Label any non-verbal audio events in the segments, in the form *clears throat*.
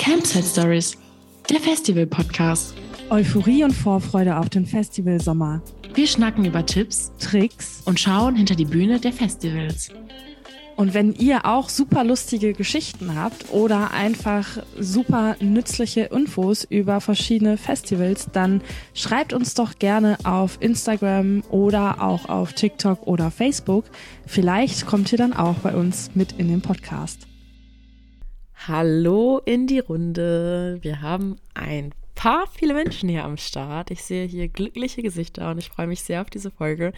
Campsite Stories, der Festival-Podcast. Euphorie und Vorfreude auf den Festivalsommer. Wir schnacken über Tipps, Tricks und schauen hinter die Bühne der Festivals. Und wenn ihr auch super lustige Geschichten habt oder einfach super nützliche Infos über verschiedene Festivals, dann schreibt uns doch gerne auf Instagram oder auch auf TikTok oder Facebook. Vielleicht kommt ihr dann auch bei uns mit in den Podcast. Hallo in die Runde. Wir haben ein paar viele Menschen hier am Start. Ich sehe hier glückliche Gesichter und ich freue mich sehr auf diese Folge.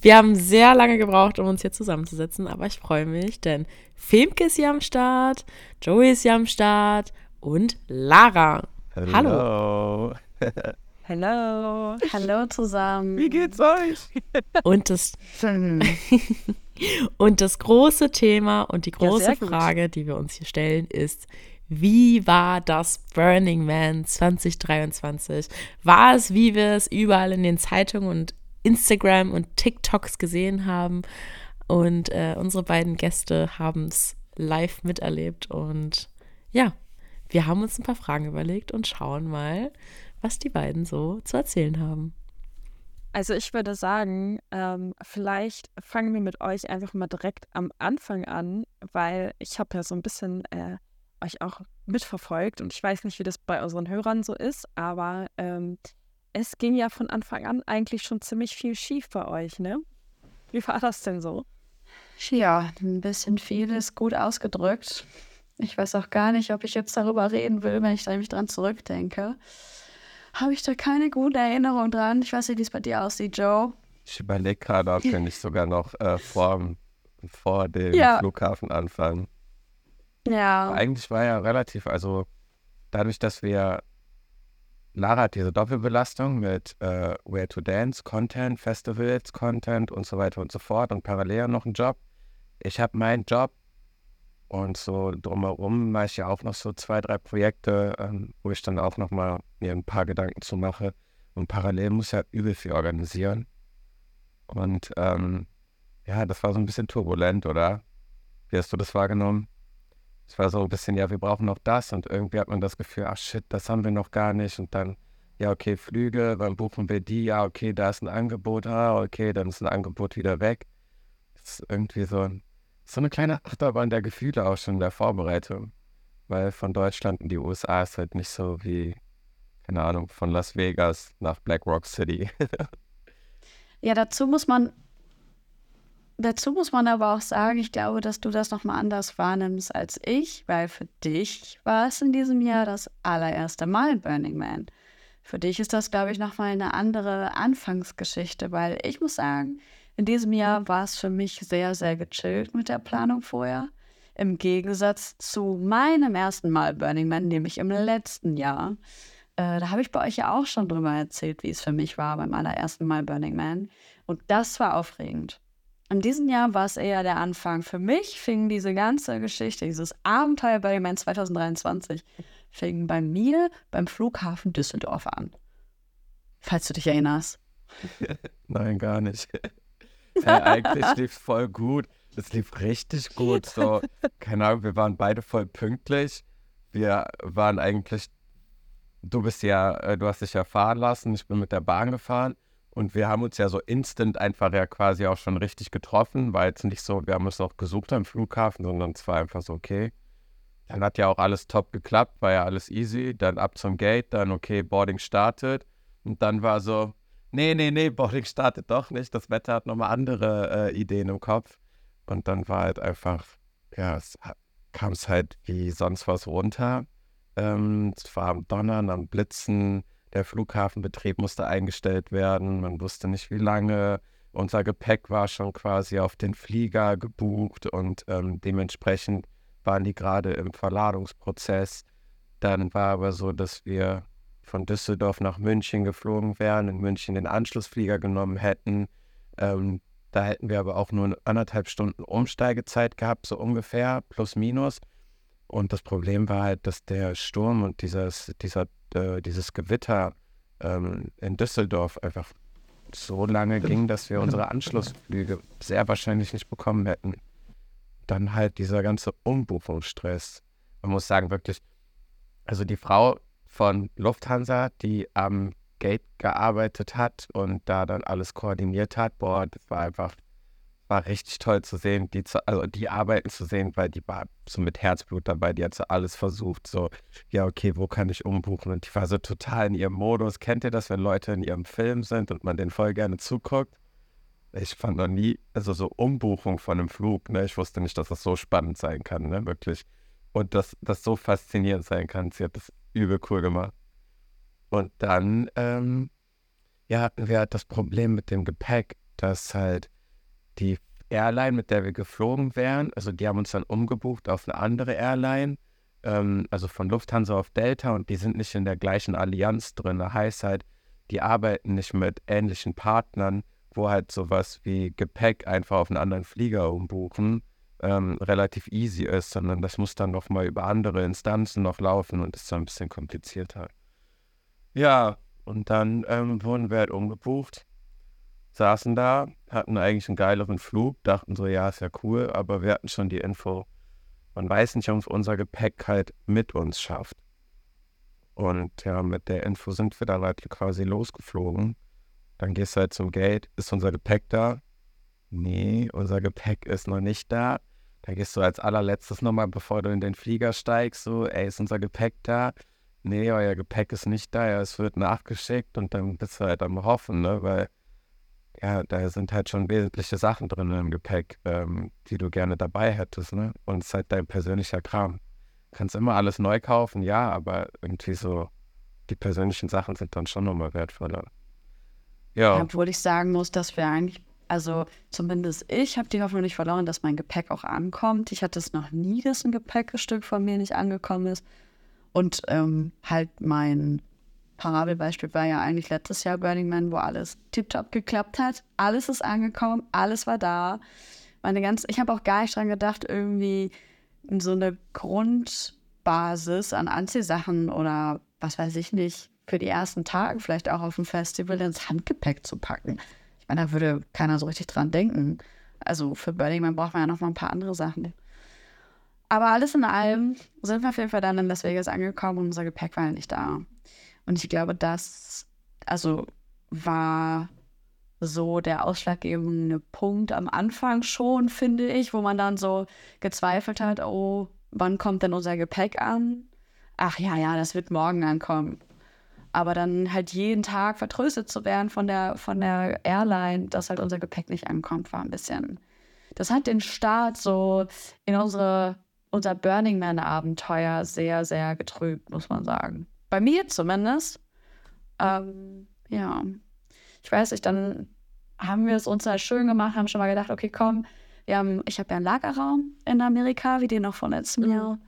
Wir haben sehr lange gebraucht, um uns hier zusammenzusetzen, aber ich freue mich, denn Femke ist hier am Start, Joey ist hier am Start und Lara. Hallo. Hallo. *laughs* Hallo. Hallo zusammen. Wie geht's euch? Und das, *laughs* und das große Thema und die Ja, große gut. Frage, die wir uns hier stellen, ist, wie war das Burning Man 2023? War es, wie wir es überall in den Zeitungen und Instagram und TikToks gesehen haben? Und äh, unsere beiden Gäste haben es live miterlebt. Und ja, wir haben uns ein paar Fragen überlegt und schauen mal, was die beiden so zu erzählen haben. Also ich würde sagen, ähm, vielleicht fangen wir mit euch einfach mal direkt am Anfang an, weil ich habe ja so ein bisschen äh, euch auch mitverfolgt und ich weiß nicht, wie das bei unseren Hörern so ist, aber ähm, es ging ja von Anfang an eigentlich schon ziemlich viel schief bei euch, ne? Wie war das denn so? Ja, ein bisschen viel ist gut ausgedrückt. Ich weiß auch gar nicht, ob ich jetzt darüber reden will, wenn ich da nämlich dran zurückdenke. Habe ich da keine gute Erinnerung dran? Ich weiß nicht, wie es bei dir aussieht, Joe. Ich überlege gerade, ob wir nicht sogar noch äh, vor, vor dem Ja. Flughafen anfangen. Ja. Eigentlich war ja relativ, also dadurch, dass wir Lara hat diese Doppelbelastung mit äh, Where to Dance, Content, Festivals, Content und so weiter und so fort und parallel noch einen Job. Ich habe meinen Job und so drumherum mache ich ja auch noch so zwei, drei Projekte, ähm, wo ich dann auch noch mal mir ein paar Gedanken zu mache. Und parallel muss ich ja übel viel organisieren. Und ähm, ja, das war so ein bisschen turbulent, oder? Wie hast du das wahrgenommen? Es war so ein bisschen, ja, wir brauchen noch das und irgendwie hat man das Gefühl, ach shit, das haben wir noch gar nicht und dann, ja, okay, Flüge, dann buchen wir die, ja, okay, da ist ein Angebot, ah, okay, dann ist ein Angebot wieder weg. Das ist irgendwie so, ein, so eine kleine Achterbahn der Gefühle auch schon in der Vorbereitung, weil von Deutschland in die USA ist halt nicht so wie, keine Ahnung, von Las Vegas nach Black Rock City. *laughs* Ja, dazu muss man, dazu muss man aber auch sagen, ich glaube, dass du das nochmal anders wahrnimmst als ich, weil für dich war es in diesem Jahr das allererste Mal Burning Man. Für dich ist das, glaube ich, nochmal eine andere Anfangsgeschichte, weil ich muss sagen, in diesem Jahr war es für mich sehr, sehr gechillt mit der Planung vorher. Im Gegensatz zu meinem ersten Mal Burning Man, nämlich im letzten Jahr. Äh, da habe ich bei euch ja auch schon drüber erzählt, wie es für mich war beim allerersten Mal Burning Man. Und das war aufregend. In diesem Jahr war es eher der Anfang. Für mich fing diese ganze Geschichte, dieses Abenteuer Burning Man 2023, fing bei mir beim Flughafen Düsseldorf an. Falls du dich erinnerst. *laughs* Nein, gar nicht. Äh, eigentlich lief es voll gut. Es lief richtig gut. So, keine Ahnung, wir waren beide voll pünktlich. Wir waren eigentlich, du bist ja, äh, du hast dich ja fahren lassen, ich bin mit der Bahn gefahren und wir haben uns ja so instant einfach ja quasi auch schon richtig getroffen, weil jetzt nicht so, wir haben uns auch gesucht am Flughafen, sondern es war einfach so, okay. Dann hat ja auch alles top geklappt, war ja alles easy. Dann ab zum Gate, dann okay, Boarding startet. Und dann war so, nee, nee, nee, Boarding startet doch nicht. Das Wetter hat nochmal andere äh, Ideen im Kopf. Und dann war halt einfach, ja, es kam es halt wie sonst was runter. Ähm, es war am Donnern, am Blitzen. Der Flughafenbetrieb musste eingestellt werden. Man wusste nicht, wie lange. Unser Gepäck war schon quasi auf den Flieger gebucht und ähm, dementsprechend waren die gerade im Verladungsprozess. Dann war aber so, dass wir von Düsseldorf nach München geflogen wären, in München den Anschlussflieger genommen hätten. Ähm, da hätten wir aber auch nur anderthalb Stunden Umsteigezeit gehabt, so ungefähr, plus minus. Und das Problem war halt, dass der Sturm und dieses, dieser, äh, dieses Gewitter ähm, in Düsseldorf einfach so lange ging, dass wir *laughs* unsere Anschlussflüge sehr wahrscheinlich nicht bekommen hätten. Dann halt dieser ganze Umbuchungsstress. Man muss sagen, wirklich, also die Frau von Lufthansa, die am Gate gearbeitet hat und da dann alles koordiniert hat, boah, das war einfach, war richtig toll zu sehen, die zu, also die arbeiten zu sehen, weil die war so mit Herzblut dabei, die hat so alles versucht, so, ja, okay, wo kann ich umbuchen? Und die war so total in ihrem Modus. Kennt ihr das, wenn Leute in ihrem Film sind und man den voll gerne zuguckt? Ich fand noch nie, also so Umbuchung von einem Flug, ne? Ich wusste nicht, dass das so spannend sein kann, ne? Wirklich. Und dass das so faszinierend sein kann. Sie hat das übel cool gemacht. Und dann, ähm, ja, hatten wir halt das Problem mit dem Gepäck, dass halt die Airline, mit der wir geflogen wären, also die haben uns dann umgebucht auf eine andere Airline, ähm, also von Lufthansa auf Delta und die sind nicht in der gleichen Allianz drin. Das heißt halt, die arbeiten nicht mit ähnlichen Partnern, wo halt sowas wie Gepäck einfach auf einen anderen Flieger umbuchen ähm, relativ easy ist, sondern das muss dann nochmal über andere Instanzen noch laufen und ist dann ein bisschen komplizierter. Ja, und dann ähm, wurden wir halt umgebucht, saßen da, hatten eigentlich einen geileren Flug, dachten so, ja, ist ja cool, aber wir hatten schon die Info, man weiß nicht, ob unser Gepäck halt mit uns schafft. Und ja, mit der Info sind wir dann halt quasi losgeflogen. Dann gehst du halt zum Gate, ist unser Gepäck da? Nee, unser Gepäck ist noch nicht da. Gehst du als allerletztes nochmal, bevor du in den Flieger steigst, so, ey, ist unser Gepäck da? Nee, euer Gepäck ist nicht da, ja, es wird nachgeschickt und dann bist du halt am Hoffen, ne, weil, ja, da sind halt schon wesentliche Sachen drin im Gepäck, ähm, die du gerne dabei hättest, ne, und es ist halt dein persönlicher Kram. Du kannst immer alles neu kaufen, ja, aber irgendwie so, die persönlichen Sachen sind dann schon nochmal wertvoller. Ja. Obwohl ich sagen muss, dass wir eigentlich also zumindest ich habe die Hoffnung nicht verloren, dass mein Gepäck auch ankommt. Ich hatte es noch nie, dass ein Gepäckstück von mir nicht angekommen ist. Und ähm, halt mein Parabelbeispiel war ja eigentlich letztes Jahr Burning Man, wo alles tiptop geklappt hat. Alles ist angekommen, alles war da. Meine ganz, ich habe auch gar nicht dran gedacht, irgendwie so eine Grundbasis an Anziehsachen oder was weiß ich nicht, für die ersten Tage vielleicht auch auf dem Festival ins Handgepäck zu packen meine, da würde keiner so richtig dran denken. Also für Burning Man braucht man ja noch mal ein paar andere Sachen. Aber alles in allem sind wir auf jeden Fall dann in Las Vegas angekommen und unser Gepäck war ja nicht da. Und ich glaube, das also war so der ausschlaggebende Punkt am Anfang schon, finde ich, wo man dann so gezweifelt hat, oh, wann kommt denn unser Gepäck an? Ach ja, ja, das wird morgen ankommen. Aber dann halt jeden Tag vertröstet zu werden von der, von der Airline, dass halt unser Gepäck nicht ankommt, war ein bisschen. Das hat den Start so in unsere, unser Burning Man-Abenteuer sehr, sehr getrübt, muss man sagen. Bei mir zumindest. Ähm, ja. Ich weiß nicht, dann haben wir es uns halt schön gemacht, haben schon mal gedacht, okay, komm, wir haben, ich habe ja einen Lagerraum in Amerika, wie den noch von letztem mhm.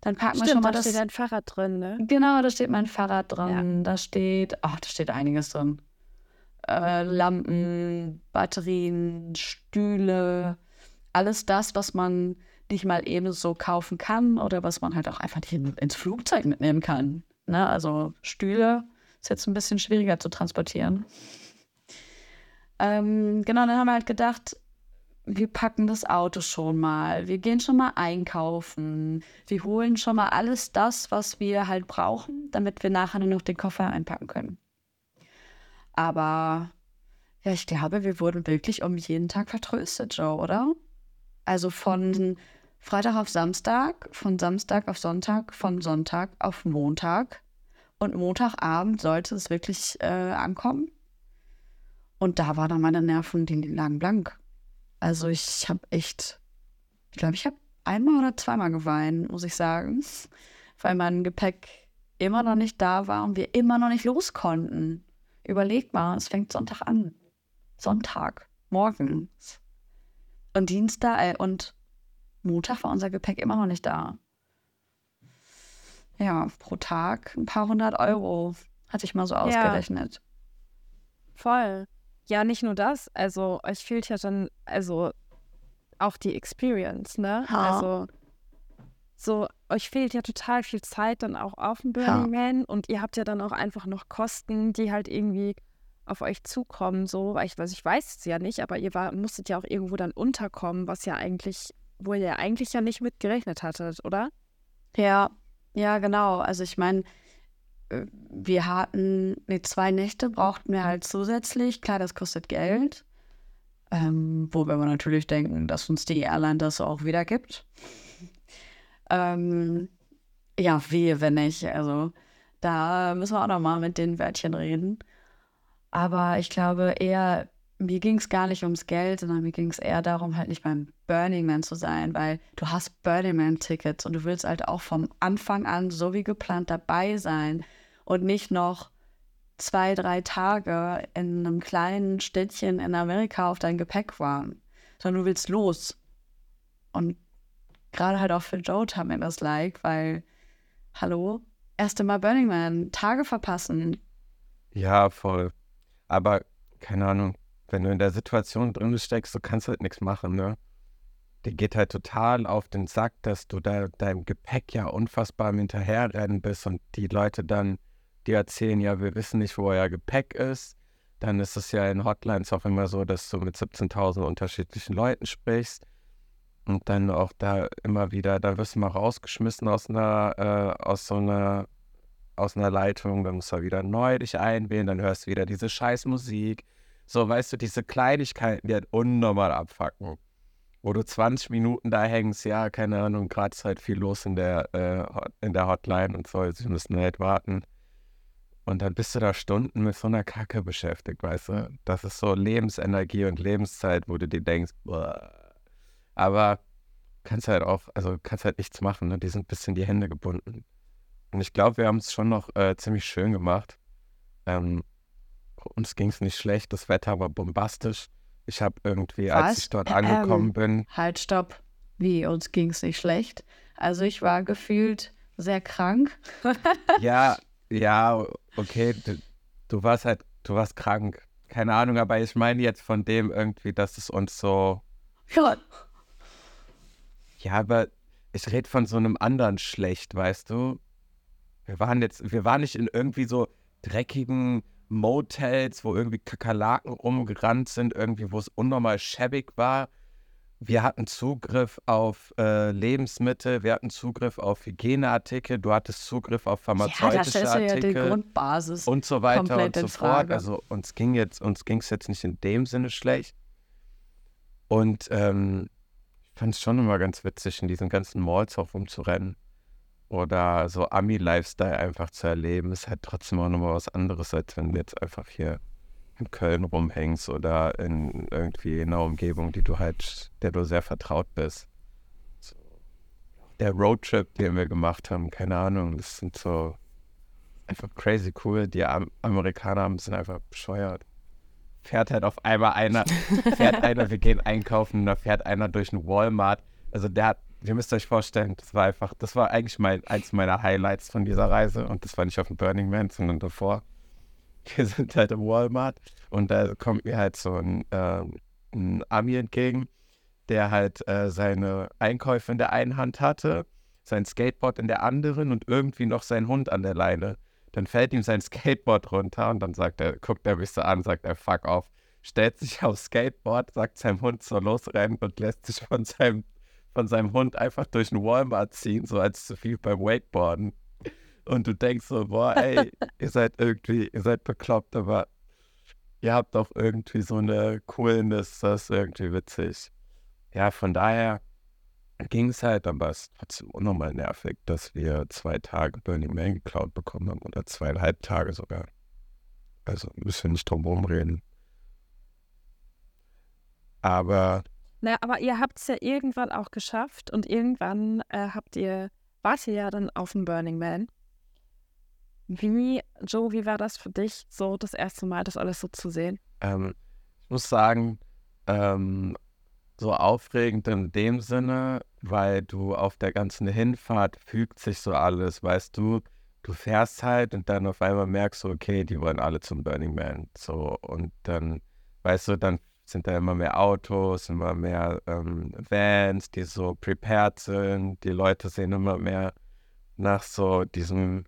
Dann packen Stimmt, wir schon mal da das. steht ein Fahrrad drin, ne? Genau, da steht mein Fahrrad drin. Da steht, ach, da steht einiges drin. Äh, Lampen, Batterien, Stühle, alles das, was man nicht mal eben so kaufen kann oder was man halt auch einfach nicht in, ins Flugzeug mitnehmen kann. Ne? Also Stühle ist jetzt ein bisschen schwieriger zu transportieren. Ähm, genau, dann haben wir halt gedacht, wir packen das Auto schon mal, wir gehen schon mal einkaufen, wir holen schon mal alles das, was wir halt brauchen, damit wir nachher nur noch den Koffer einpacken können. Aber ja, ich glaube, wir wurden wirklich um jeden Tag vertröstet, Joe, oder? Also von Freitag auf Samstag, von Samstag auf Sonntag, von Sonntag auf Montag. Und Montagabend sollte es wirklich äh, ankommen. Und da waren dann meine Nerven, die lagen blank. Also ich habe echt, ich glaube, ich habe einmal oder zweimal geweint, muss ich sagen, weil mein Gepäck immer noch nicht da war und wir immer noch nicht los konnten. Überleg mal, es fängt Sonntag an. Sonntag, morgens. Und Dienstag äh, und Montag war unser Gepäck immer noch nicht da. Ja, pro Tag ein paar hundert Euro, hatte ich mal so ausgerechnet. Ja. Voll. Ja, nicht nur das. Also, euch fehlt ja dann, also auch die Experience, ne? Ha. Also, so, euch fehlt ja total viel Zeit dann auch auf dem Burning Ja. Man und ihr habt ja dann auch einfach noch Kosten, die halt irgendwie auf euch zukommen, so, weil ich, also ich weiß es ja nicht, aber ihr war, musstet ja auch irgendwo dann unterkommen, was ja eigentlich, wo ihr eigentlich ja nicht mit gerechnet hattet, oder? Ja, Ja, genau. Also ich meine, wir hatten, nee, zwei Nächte brauchten wir halt zusätzlich. Klar, das kostet Geld. Ähm, wobei wir natürlich denken, dass uns die Airline das auch wieder gibt. ähm, ja, wehe, wenn nicht. Also da müssen wir auch noch mal mit den Wörtchen reden. Aber ich glaube eher, mir ging es gar nicht ums Geld, sondern mir ging es eher darum, halt nicht beim Burning Man zu sein, weil du hast Burning Man-Tickets und du willst halt auch vom Anfang an so wie geplant dabei sein und nicht noch zwei, drei Tage in einem kleinen Städtchen in Amerika auf dein Gepäck waren, sondern du willst los. Und gerade halt auch für Joe tat mir das like, weil, hallo, erste Mal Burning Man, Tage verpassen. Ja, voll. Aber keine Ahnung, wenn du in der Situation drin steckst, du kannst halt nichts machen, ne? Dir geht halt total auf den Sack, dass du da deinem Gepäck ja unfassbar im Hinterherrennen bist und die Leute dann die erzählen, ja, wir wissen nicht, wo euer Gepäck ist. Dann ist es ja in Hotlines auch immer so, dass du mit 17.000 unterschiedlichen Leuten sprichst und dann auch da immer wieder, dann wirst du mal rausgeschmissen aus einer, äh, aus so einer, aus einer Leitung, dann musst du wieder neu dich einwählen, dann hörst du wieder diese scheiß Musik. So, weißt du, diese Kleinigkeiten, die halt unnormal abfacken. Wo du 20 Minuten da hängst, ja, keine Ahnung, gerade ist halt viel los in der, äh, in der Hotline und so, sie müssen halt warten. Und dann bist du da Stunden mit so einer Kacke beschäftigt, weißt du? Das ist so Lebensenergie und Lebenszeit, wo du dir denkst, boah. Aber kannst halt auch, also kannst halt nichts machen, ne? Die sind ein bisschen die Hände gebunden. Und ich glaube, wir haben es schon noch äh, ziemlich schön gemacht. Ähm, uns ging es nicht schlecht, das Wetter war bombastisch. Ich habe irgendwie, Was? als ich dort angekommen ähm, bin. Halt, stopp. Wie, uns ging es nicht schlecht? Also ich war gefühlt sehr krank. *laughs* ja, ja, okay, du, du, warst halt, du warst krank. Keine Ahnung, aber ich meine jetzt von dem irgendwie, dass es uns so. Ja. Ja, aber ich rede von so einem anderen schlecht, weißt du? Wir waren jetzt, wir waren nicht in irgendwie so dreckigen Motels, wo irgendwie Kakerlaken rumgerannt sind, irgendwie, wo es unnormal schäbig war. Wir hatten Zugriff auf äh, Lebensmittel, wir hatten Zugriff auf Hygieneartikel, du hattest Zugriff auf pharmazeutische ja, das Artikel ja die Grundbasis und so weiter und so fort. Also uns ging jetzt, uns ging es jetzt nicht in dem Sinne schlecht. Und ähm, ich fand es schon immer ganz witzig, in diesen ganzen Malls auch rumzurennen oder so Ami-Lifestyle einfach zu erleben, ist halt trotzdem auch nochmal was anderes, als wenn du jetzt einfach hier in Köln rumhängst oder in irgendwie in einer Umgebung, die du halt, der du sehr vertraut bist. So. Der Roadtrip, den wir gemacht haben, keine Ahnung, das sind so einfach crazy cool. Die Am Amerikaner sind einfach bescheuert. Fährt halt auf einmal einer, fährt einer, wir gehen einkaufen da fährt einer durch einen Walmart. Also der hat, ihr müsst euch vorstellen, das war einfach, das war eigentlich mein, eins meiner Highlights von dieser Reise. Und das war nicht auf dem Burning Man, sondern davor. *laughs* Wir sind halt im Walmart. Und da kommt mir halt so ein, äh, ein Ami entgegen, der halt äh, seine Einkäufe in der einen Hand hatte, sein Skateboard in der anderen und irgendwie noch sein Hund an der Leine. Dann fällt ihm sein Skateboard runter und dann sagt er, guckt er mich so an, sagt er, fuck off, stellt sich aufs Skateboard, sagt seinem Hund so losrennen und lässt sich von seinem, von seinem Hund einfach durch den Walmart ziehen, so als zu viel beim Wakeboarden. Und du denkst so, boah, ey, *laughs* ihr seid irgendwie, ihr seid bekloppt, aber ihr habt doch irgendwie so eine Coolness, das ist irgendwie witzig. Ja, von daher ging es halt, aber es ist trotzdem unnormal nervig, dass wir zwei Tage Burning Man geklaut bekommen haben oder zweieinhalb Tage sogar. Also müssen wir nicht drum rumreden. Aber. Naja, aber ihr habt es ja irgendwann auch geschafft und irgendwann äh, habt ihr, wart ihr ja dann auf dem Burning Man. Wie, Joe, wie war das für dich, so das erste Mal das alles so zu sehen? Ähm, ich muss sagen, ähm, so aufregend in dem Sinne, weil du auf der ganzen Hinfahrt fügt sich so alles, weißt du, du fährst halt und dann auf einmal merkst du, okay, die wollen alle zum Burning Man. So, und dann, weißt du, dann sind da immer mehr Autos, immer mehr ähm, Vans, die so prepared sind. Die Leute sehen immer mehr nach so diesem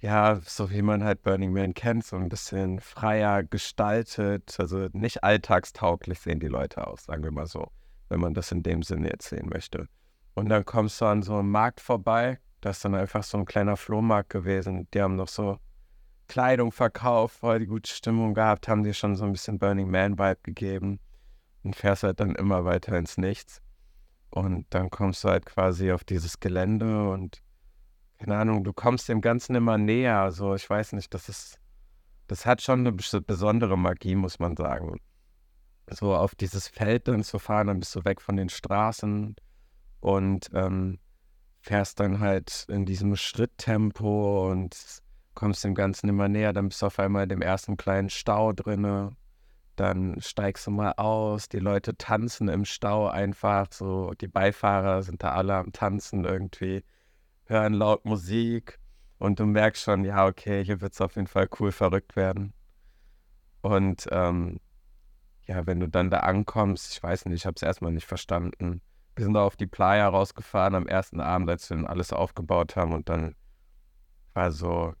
ja, so wie man halt Burning Man kennt, so ein bisschen freier gestaltet, also nicht alltagstauglich sehen die Leute aus, sagen wir mal so, wenn man das in dem Sinne jetzt sehen möchte. Und dann kommst du an so einem Markt vorbei, Das ist dann einfach so ein kleiner Flohmarkt gewesen. Die haben noch so Kleidung verkauft, voll die gute Stimmung gehabt, haben dir schon so ein bisschen Burning Man-Vibe gegeben und fährst halt dann immer weiter ins Nichts. Und dann kommst du halt quasi auf dieses Gelände und keine Ahnung, du kommst dem Ganzen immer näher. Also ich weiß nicht, das ist, das hat schon eine besondere Magie, muss man sagen. So auf dieses Feld dann zu fahren, dann bist du weg von den Straßen und ähm, fährst dann halt in diesem Schritttempo und kommst dem Ganzen immer näher. Dann bist du auf einmal in dem ersten kleinen Stau drinne. Dann steigst du mal aus, die Leute tanzen im Stau einfach, so die Beifahrer sind da alle am Tanzen irgendwie hören laut Musik und du merkst schon, ja, okay, hier wird es auf jeden Fall cool verrückt werden. Und ähm, ja, wenn du dann da ankommst, ich weiß nicht, ich habe es erstmal nicht verstanden. Wir sind da auf die Playa rausgefahren am ersten Abend, als wir dann alles aufgebaut haben und dann war so,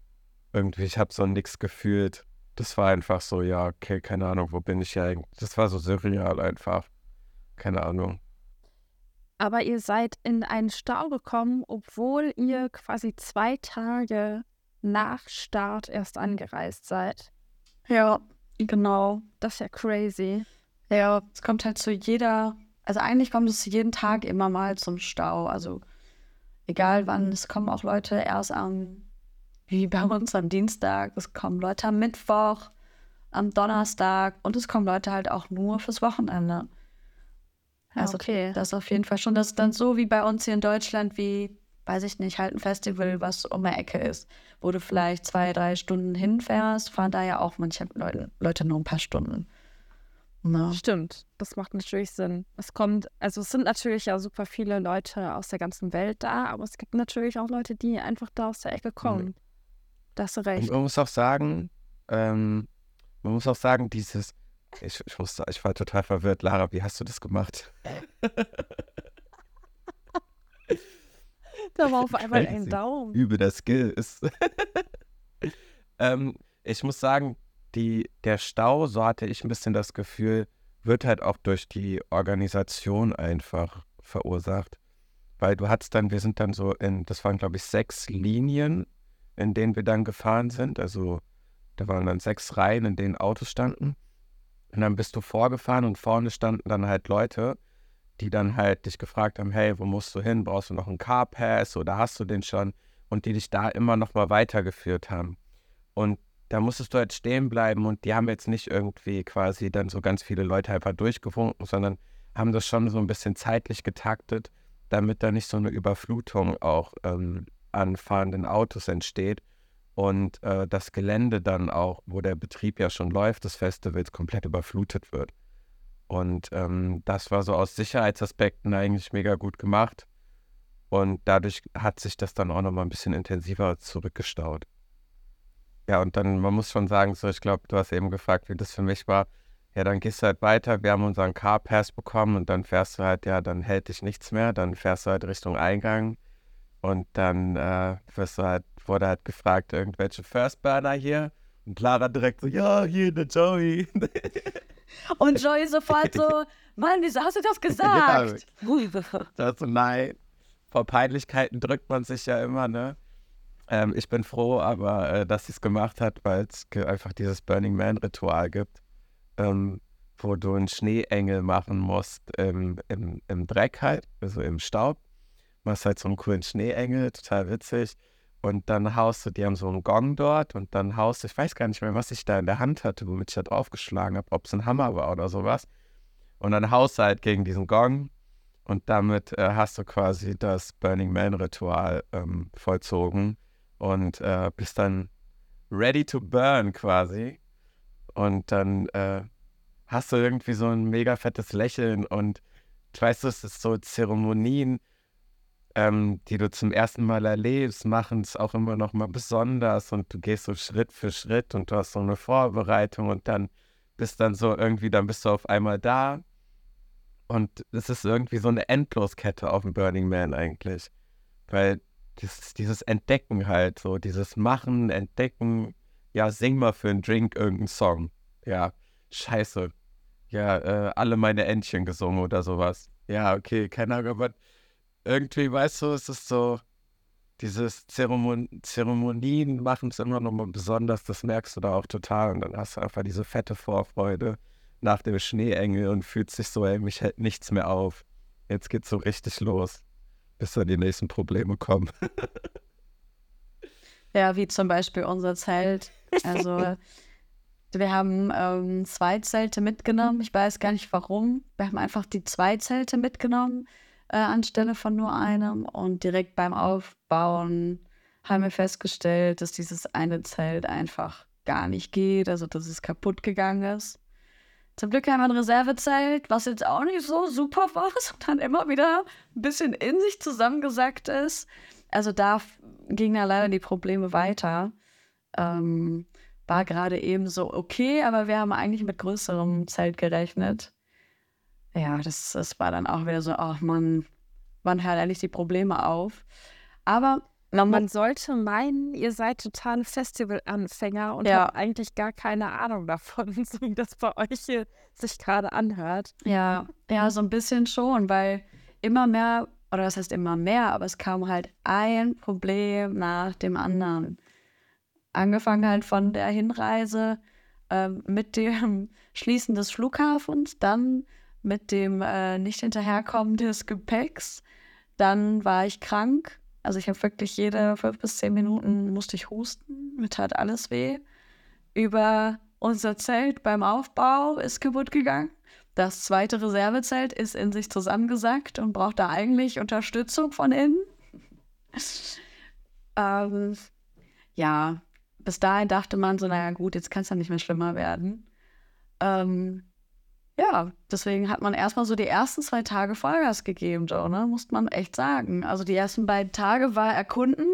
irgendwie, ich habe so nichts gefühlt. Das war einfach so, ja, okay, keine Ahnung, wo bin ich ja eigentlich? Das war so surreal einfach. Keine Ahnung. Aber ihr seid in einen Stau gekommen, obwohl ihr quasi zwei Tage nach Start erst angereist seid. Ja, genau. Das ist ja crazy. Ja, es kommt halt zu jeder, also eigentlich kommt es jeden Tag immer mal zum Stau. Also egal wann, es kommen auch Leute erst am, wie bei uns am Dienstag, es kommen Leute am Mittwoch, am Donnerstag und es kommen Leute halt auch nur fürs Wochenende. Also okay. das ist auf jeden Fall schon. Das ist dann so wie bei uns hier in Deutschland, wie, weiß ich nicht, halt ein Festival, was um die Ecke ist, wo du vielleicht zwei, drei Stunden hinfährst, fahren da ja auch manche Leute, Leute nur ein paar Stunden. Ja. Stimmt, das macht natürlich Sinn. Es kommt, also es sind natürlich ja super viele Leute aus der ganzen Welt da, aber es gibt natürlich auch Leute, die einfach da aus der Ecke kommen. Mhm. Da hast du recht. Und man muss auch sagen, ähm, man muss auch sagen, dieses ich, ich, musste, ich war total verwirrt. Lara, wie hast du das gemacht? da war *laughs* auf einmal ein Daumen. Übe der Skill ist. *laughs* ähm, ich muss sagen, die, der Stau, so hatte ich ein bisschen das Gefühl, wird halt auch durch die Organisation einfach verursacht. Weil du hattest dann, wir sind dann so in, das waren glaube ich sechs Linien, in denen wir dann gefahren sind. Also da waren dann sechs Reihen, in denen Autos standen. Und dann bist du vorgefahren und vorne standen dann halt Leute, die dann halt dich gefragt haben, hey, wo musst du hin? Brauchst du noch einen Carpass oder hast du den schon? Und die dich da immer noch mal weitergeführt haben. Und da musstest du halt stehen bleiben und die haben jetzt nicht irgendwie quasi dann so ganz viele Leute einfach durchgewunken, sondern haben das schon so ein bisschen zeitlich getaktet, damit da nicht so eine Überflutung auch ähm, an fahrenden Autos entsteht und äh, das Gelände dann auch, wo der Betrieb ja schon läuft, des Festivals komplett überflutet wird. Und ähm, das war so aus Sicherheitsaspekten eigentlich mega gut gemacht. Und dadurch hat sich das dann auch nochmal ein bisschen intensiver zurückgestaut. Ja, und dann, man muss schon sagen, so, ich glaube, du hast eben gefragt, wie das für mich war. Ja, dann gehst du halt weiter. Wir haben unseren Car Pass bekommen und dann fährst du halt, ja, dann hält dich nichts mehr. Dann fährst du halt Richtung Eingang und dann äh, wirst du halt wurde halt gefragt, irgendwelche First Burner hier. Und Clara direkt so, ja, hier, der Joey. *laughs* Und Joey sofort so, Mann, wieso hast du das *laughs* gesagt? Ja, das so, nein. Vor Peinlichkeiten drückt man sich ja immer, ne? Ähm, ich bin froh, aber äh, dass sie es gemacht hat, weil es einfach dieses Burning Man-Ritual gibt, ähm, wo du einen Schneeengel machen musst im, im, im Dreck halt, also im Staub. Machst halt so einen coolen Schneeengel, total witzig. Und dann haust du, die haben so einen Gong dort und dann haust du, ich weiß gar nicht mehr, was ich da in der Hand hatte, womit ich da draufgeschlagen habe, ob es ein Hammer war oder sowas. Und dann haust du halt gegen diesen Gong und damit äh, hast du quasi das Burning Man-Ritual ähm, vollzogen und äh, bist dann ready to burn quasi. Und dann äh, hast du irgendwie so ein mega fettes Lächeln und ich weiß, das ist so Zeremonien, ähm, die du zum ersten Mal erlebst, machen es auch immer noch mal besonders und du gehst so Schritt für Schritt und du hast so eine Vorbereitung und dann bist dann so irgendwie, dann bist du auf einmal da. Und es ist irgendwie so eine Endloskette auf dem Burning Man eigentlich, weil dieses, dieses Entdecken halt, so dieses Machen, Entdecken, ja, sing mal für einen Drink irgendeinen Song, ja, scheiße, ja, äh, alle meine Entchen gesungen oder sowas. Ja, okay, keine Ahnung, aber irgendwie, weißt du, es ist so, dieses Zeremon Zeremonien machen es immer noch mal besonders, das merkst du da auch total. Und dann hast du einfach diese fette Vorfreude nach dem Schneeengel und fühlt sich so, ey, mich hält nichts mehr auf. Jetzt geht's so richtig los, bis dann die nächsten Probleme kommen. *laughs* Ja, wie zum Beispiel unser Zelt. Also wir haben ähm, zwei Zelte mitgenommen. Ich weiß gar nicht warum. Wir haben einfach die zwei Zelte mitgenommen äh, anstelle von nur einem. Und direkt beim Aufbauen haben wir festgestellt, dass dieses eine Zelt einfach gar nicht geht, also dass es kaputt gegangen ist. Zum Glück haben wir ein Reservezelt, was jetzt auch nicht so super *laughs* war, sondern immer wieder ein bisschen in sich zusammengesackt ist. Also da gingen ja leider die Probleme weiter. Ähm, war gerade eben so okay, aber wir haben eigentlich mit größerem Zelt gerechnet. Ja, das, das war dann auch wieder so, ach man, wann hört eigentlich die Probleme auf? Aber man, man sollte meinen, ihr seid totale Festivalanfänger und Ja. habt eigentlich gar keine Ahnung davon, *laughs* so wie das bei euch hier sich gerade anhört. Ja, ja, so ein bisschen schon, weil immer mehr, oder das heißt immer mehr, aber es kam halt ein Problem nach dem anderen. Angefangen halt von der Hinreise ähm, mit dem *laughs* Schließen des Flughafens, dann mit dem äh, Nicht-Hinterherkommen des Gepäcks. Dann war ich krank. Also ich habe wirklich jede fünf bis zehn Minuten musste ich husten. Mir tat alles weh. Über unser Zelt beim Aufbau ist kaputt gegangen. Das zweite Reservezelt ist in sich zusammengesackt und braucht da eigentlich Unterstützung von innen. *laughs* ähm, ja, bis dahin dachte man so, naja gut, jetzt kann es ja nicht mehr schlimmer werden. Ähm, ja, deswegen hat man erstmal so die ersten zwei Tage Vollgas gegeben, Joe, ne? Muss man echt sagen. Also die ersten beiden Tage war erkunden,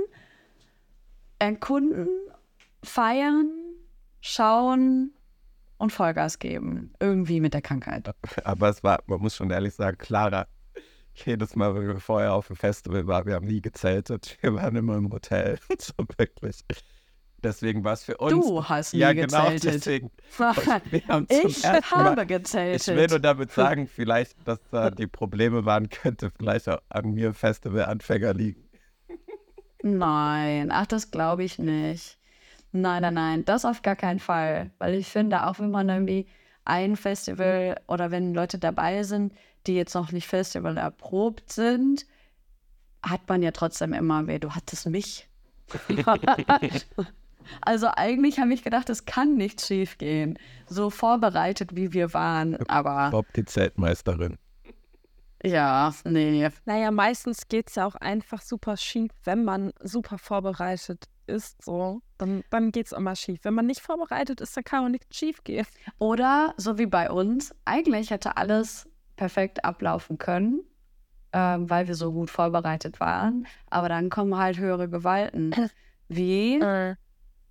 erkunden, feiern, schauen und Vollgas geben. Irgendwie mit der Krankheit. Aber es war, man muss schon ehrlich sagen, Clara, jedes Mal, wenn wir vorher auf dem Festival waren, wir haben nie gezeltet. Wir waren immer im Hotel. *laughs* so wirklich. Deswegen war es für uns. Du hast nie ja, genau, gezeltet. deswegen. *laughs* *laughs* Ich ersten Mal- habe Ich gezeltet. will nur damit *laughs* sagen, vielleicht, dass da die Probleme waren, könnte vielleicht auch an mir Festivalanfänger liegen. Nein, ach, das glaube ich nicht. Nein, nein, nein, das auf gar keinen Fall. Weil ich finde, auch wenn man irgendwie ein Festival oder wenn Leute dabei sind, die jetzt noch nicht Festival erprobt sind, hat man ja trotzdem immer weh. Du hattest mich. Also eigentlich habe ich gedacht, es kann nicht schief gehen. So vorbereitet, wie wir waren. Aber Bob, die Zeltmeisterin. ja, nee. Naja, meistens geht es ja auch einfach super schief, wenn man super vorbereitet ist. So, dann, dann geht es immer schief. Wenn man nicht vorbereitet ist, dann kann auch nichts schief gehen. Oder so wie bei uns, eigentlich hätte alles perfekt ablaufen können, ähm, weil wir so gut vorbereitet waren. Aber dann kommen halt höhere Gewalten. Wie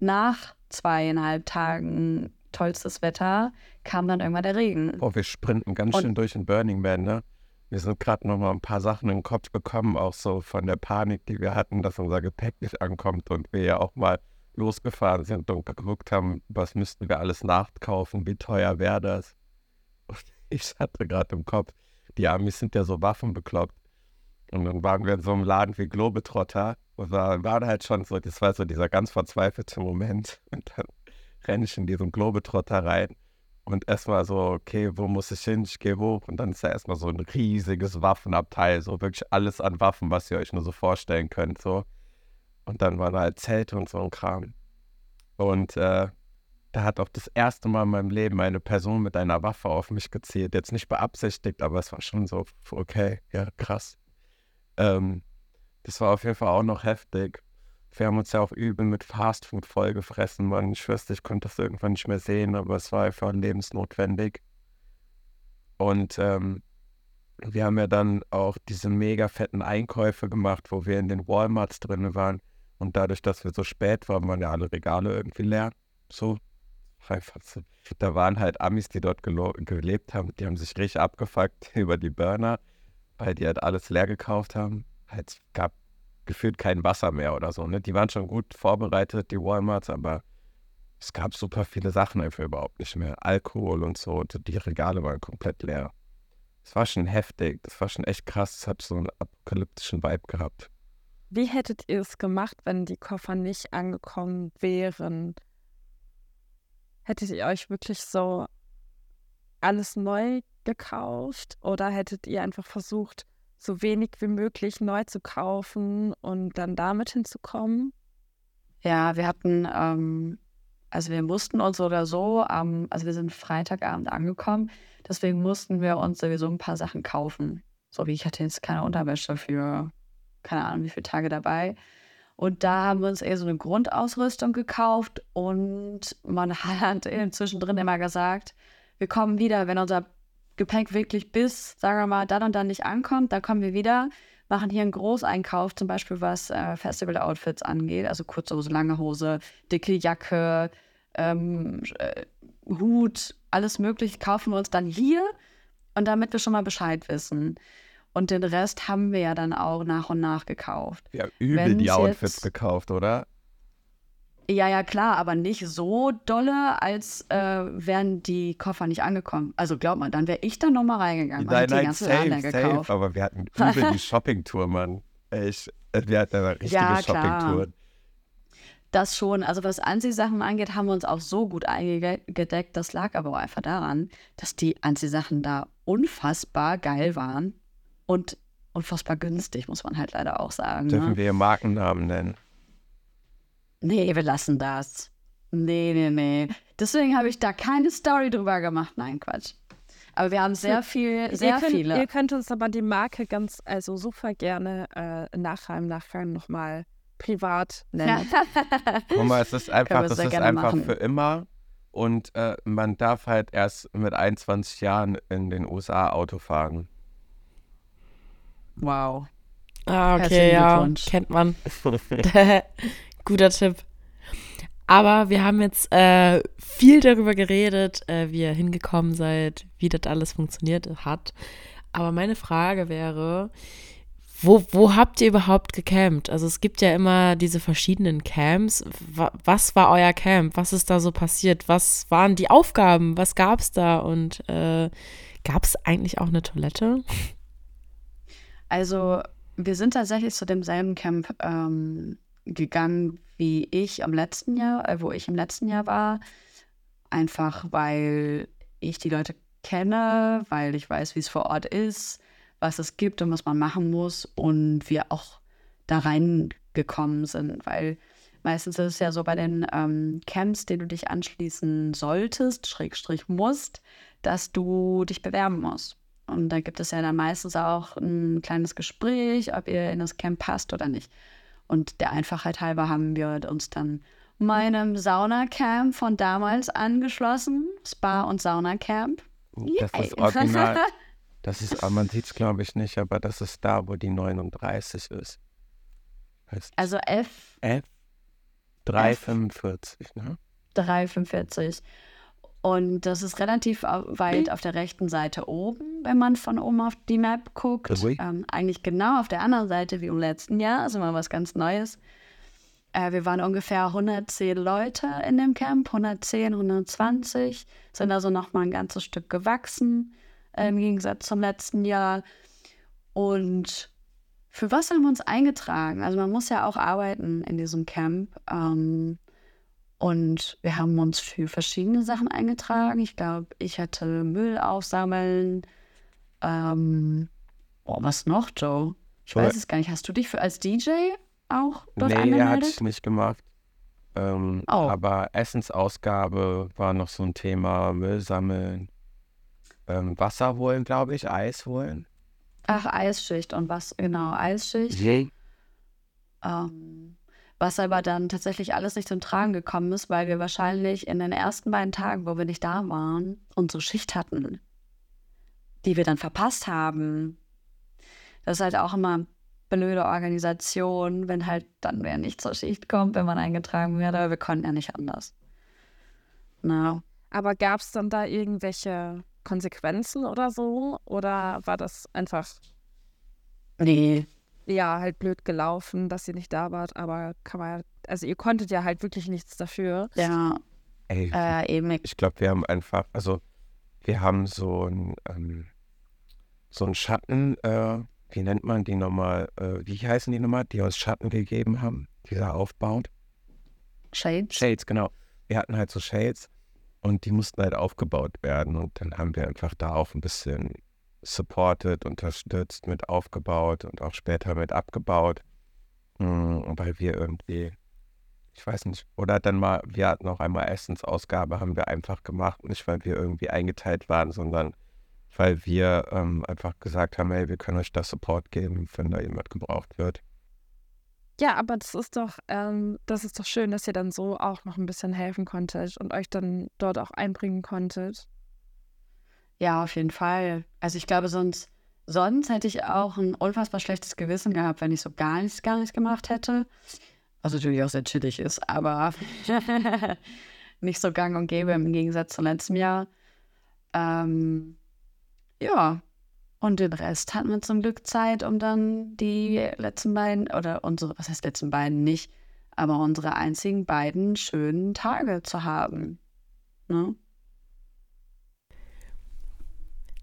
nach zweieinhalb Tagen tollstes Wetter kam dann irgendwann der Regen. Boah, wir sprinten ganz Und- schön durch den Burning Man, ne? Wir sind gerade noch mal ein paar Sachen in den Kopf bekommen, auch so von der Panik, die wir hatten, dass unser Gepäck nicht ankommt und wir ja auch mal losgefahren sind und geguckt haben, was müssten wir alles nachkaufen, wie teuer wäre das. Und *laughs* ich hatte gerade im Kopf, die Amis sind ja so waffenbekloppt. Und dann waren wir in so einem Laden wie Globetrotter und war, waren halt schon so, das war so dieser ganz verzweifelte Moment. Und dann renne ich in diesen Globetrotter rein und erstmal so, okay, wo muss ich hin? Ich gehe hoch und dann ist da erstmal so ein riesiges Waffenabteil, so wirklich alles an Waffen, was ihr euch nur so vorstellen könnt, so. Und dann waren da halt Zelte und so ein Kram. Und äh, da hat auch das erste Mal in meinem Leben eine Person mit einer Waffe auf mich gezielt. Jetzt nicht beabsichtigt, aber es war schon so, okay, ja, krass. Ähm, das war auf jeden Fall auch noch heftig. Wir haben uns ja auch übel mit Fastfood vollgefressen, Mann. Ich wüsste, ich konnte das irgendwann nicht mehr sehen, aber es war einfach lebensnotwendig. Und ähm, wir haben ja dann auch diese mega fetten Einkäufe gemacht, wo wir in den Walmarts drin waren. Und dadurch, dass wir so spät waren, waren ja alle Regale irgendwie leer. So. Da waren halt Amis, die dort gelebt haben, die haben sich richtig abgefuckt *laughs* über die Burner, weil die halt alles leer gekauft haben. Halt, Es gab gefühlt kein Wasser mehr oder so. Ne? Die waren schon gut vorbereitet, die Walmarts, aber es gab super viele Sachen einfach überhaupt nicht mehr. Alkohol und so, und die Regale waren komplett leer. Es war schon heftig, das war schon echt krass, es hat so einen apokalyptischen Vibe gehabt. wie hättet ihr es gemacht, wenn die Koffer nicht angekommen wären? Hättet ihr euch wirklich so alles neu gekauft oder hättet ihr einfach versucht, so wenig wie möglich neu zu kaufen und dann damit hinzukommen? Ja, wir hatten, ähm, also wir mussten uns oder so, ähm, also wir sind Freitagabend angekommen, deswegen mussten wir uns sowieso ein paar Sachen kaufen. So wie ich hatte jetzt keine Unterwäsche für, keine Ahnung, wie viele Tage dabei. Und da haben wir uns eher so eine Grundausrüstung gekauft und man *laughs* hat zwischendrin immer gesagt, wir kommen wieder, wenn unser Gepäck wirklich bis, sagen wir mal, dann und dann nicht ankommt, dann kommen wir wieder, machen hier einen Großeinkauf, zum Beispiel was äh, Festival-Outfits angeht, also kurze Hose, lange Hose, dicke Jacke, ähm, äh, Hut, alles mögliche, kaufen wir uns dann hier und damit wir schon mal Bescheid wissen. Und den Rest haben wir ja dann auch nach und nach gekauft. Ja, übel Wenn's die Outfits gekauft, oder? Ja, ja, klar, aber nicht so dolle, als äh, wären die Koffer nicht angekommen. Also glaub mal, dann wäre ich da nochmal reingegangen. und Nein, die nein, ganze safe, Laden safe. gekauft. Aber wir hatten übel die *laughs* Shopping-Tour, Mann. Ich, äh, wir hatten eine richtige Ja. Shopping-Tour. Das schon. Also was Anziehsachen angeht, haben wir uns auch so gut eingedeckt. Das lag aber auch einfach daran, dass die Anziehsachen da unfassbar geil waren und unfassbar günstig, muss man halt leider auch sagen. Dürfen Ne? wir Markennamen nennen? Nee, wir lassen das. Nee, nee, nee. Deswegen habe ich da keine Story drüber gemacht. Nein, Quatsch. Aber wir haben sehr viel, sehr ihr könnt, viele. Ihr könnt uns aber die Marke ganz, also super gerne äh, nachher im Nachgang nochmal privat nennen. *laughs* Guck mal, es ist einfach, das ist einfach machen. für immer. Und äh, man darf halt erst mit 21 Jahren in den USA Auto fahren. wow. Ah, okay, ja, kennt man. *laughs* *laughs* Guter Tipp. Aber wir haben jetzt äh, viel darüber geredet, äh, wie ihr hingekommen seid, wie das alles funktioniert hat. Aber meine Frage wäre, wo, wo habt ihr überhaupt gecampt? Also es gibt ja immer diese verschiedenen Camps. Wa was war euer Camp? Was ist da so passiert? Was waren die Aufgaben? Was gab es da? Und äh, gab es eigentlich auch eine Toilette? Also, wir sind tatsächlich zu demselben Camp ähm, gegangen wie ich am letzten Jahr, äh, wo ich im letzten Jahr war. Einfach weil ich die Leute kenne, weil ich weiß, wie es vor Ort ist, was es gibt und was man machen muss und wir auch da reingekommen sind, weil meistens ist es ja so bei den ähm, Camps, denen du dich anschließen solltest, Schrägstrich musst, dass du dich bewerben musst. Und da gibt es ja dann meistens auch ein kleines Gespräch, ob ihr in das Camp passt oder nicht. Und der Einfachheit halber haben wir uns dann meinem Saunacamp von damals angeschlossen. Spa- und Saunacamp. Das ist original. *laughs* Das ist, man sieht es glaube ich nicht, aber das ist da, wo die 39 ist. Heißt Also F F 345, ne? 345. Und das ist relativ au- weit auf der rechten Seite oben, wenn man von oben auf die Map guckt. Ähm, eigentlich genau auf der anderen Seite wie im letzten Jahr, also mal was ganz Neues. Äh, wir waren ungefähr 110 Leute in dem Camp, 110, 120, sind also noch mal ein ganzes Stück gewachsen äh, im Gegensatz zum letzten Jahr. Und für was haben wir uns eingetragen? Also man muss ja auch arbeiten in diesem Camp. Ähm, und wir haben uns für verschiedene Sachen eingetragen. Ich glaube, ich hatte Müll aufsammeln. Ähm, oh, was noch, Joe? Ich weiß es gar nicht. Hast du dich für als DJ auch dort Nee, er hat angemeldet? es nicht gemacht. Ähm, Oh. Aber Essensausgabe war noch so ein Thema, Müll sammeln, ähm, Wasser holen, glaube ich, Eis holen. Ach, Eisschicht und was, genau, Eisschicht. Ähm, was aber dann tatsächlich alles nicht zum Tragen gekommen ist, weil wir wahrscheinlich in den ersten beiden Tagen, wo wir nicht da waren, unsere Schicht hatten, die wir dann verpasst haben. Das ist halt auch immer blöde Organisation, wenn halt dann wer nicht zur Schicht kommt, wenn man eingetragen wird, aber wir konnten ja nicht anders. Na, Aber gab es dann da irgendwelche Konsequenzen oder so? Oder war das einfach, nee, ja, halt blöd gelaufen, dass ihr nicht da wart? Aber kann man, ja- also ihr konntet ja halt wirklich nichts dafür. ja, Ey, äh, eben, ich glaube, wir haben einfach, also wir haben so ein, ähm, so ein Schatten, äh, wie nennt man die nochmal, äh, wie heißen die nochmal, die uns Schatten gegeben haben, dieser aufbaut? Shades. Shades, genau. Wir hatten halt so Shades und die mussten halt aufgebaut werden und dann haben wir einfach da auch ein bisschen supported, unterstützt, mit aufgebaut und auch später mit abgebaut, Mhm, weil wir irgendwie, ich weiß nicht, oder dann mal, wir hatten auch einmal Essensausgabe, haben wir einfach gemacht, nicht weil wir irgendwie eingeteilt waren, sondern weil wir ähm, einfach gesagt haben, hey, wir können euch da Support geben, wenn da jemand gebraucht wird. Ja, aber das ist doch, ähm, das ist doch schön, dass ihr dann so auch noch ein bisschen helfen konntet und euch dann dort auch einbringen konntet. Ja, auf jeden Fall. Also ich glaube, sonst, sonst hätte ich auch ein unfassbar schlechtes Gewissen gehabt, wenn ich so gar nichts, gar nichts gemacht hätte. Was natürlich auch sehr chillig ist, aber *laughs* nicht so gang und gäbe im Gegensatz zum letzten Jahr. Ähm, ja, und den Rest hatten wir zum Glück Zeit, um dann die letzten beiden, oder unsere, was heißt letzten beiden nicht, aber unsere einzigen beiden schönen Tage zu haben. Ne?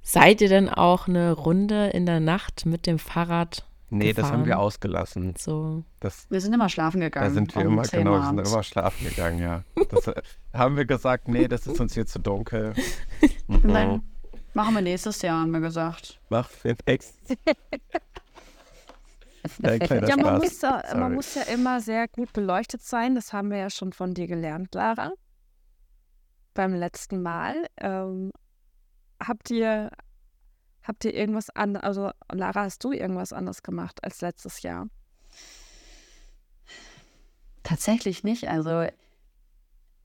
Seid ihr denn auch eine Runde in der Nacht mit dem Fahrrad? Nee, das haben wir gefahren? ausgelassen. So. Das, Wir sind immer schlafen gegangen. da sind wir um immer, 10 genau, wir sind immer schlafen gegangen, ja. Das äh, haben wir gesagt, nee, das ist uns hier zu dunkel. *laughs* Und Mhm. dann machen wir nächstes Jahr, haben wir gesagt. Mach für nächstes. *laughs* Ein kleiner Ja, man muss, ja, man muss ja immer sehr gut beleuchtet sein. Das haben wir ja schon von dir gelernt, Lara. Beim letzten Mal. Ähm, habt ihr, habt ihr irgendwas anderes, also Lara, hast du irgendwas anderes gemacht als letztes Jahr? Tatsächlich nicht. Also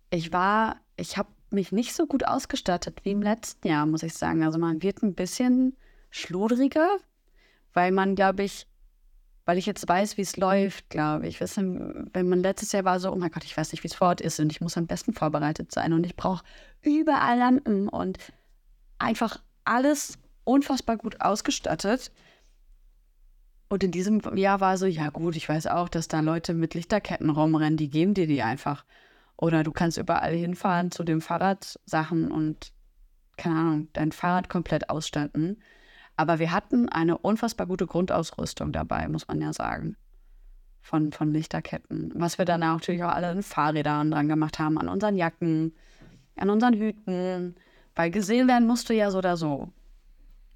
ich war, ich habe mich nicht so gut ausgestattet wie im letzten Jahr, muss ich sagen. Also man wird ein bisschen schludriger, weil man, glaube ich, weil ich jetzt weiß, wie es läuft, glaube ich. Wissen, wenn man letztes Jahr war so, oh mein Gott, ich weiß nicht, wie es vor Ort ist und ich muss am besten vorbereitet sein und ich brauche überall Lampen und einfach alles unfassbar gut ausgestattet. Und in diesem Jahr war so, ja gut, ich weiß auch, dass da Leute mit Lichterketten rumrennen, die geben dir die einfach. Oder du kannst überall hinfahren zu den Fahrradsachen und, keine Ahnung, dein Fahrrad komplett ausstatten. Aber wir hatten eine unfassbar gute Grundausrüstung dabei, muss man ja sagen. Von, von Lichterketten. Was wir dann natürlich auch alle an Fahrrädern dran gemacht haben, an unseren Jacken, an unseren Hüten. Weil gesehen werden musst du ja so oder so.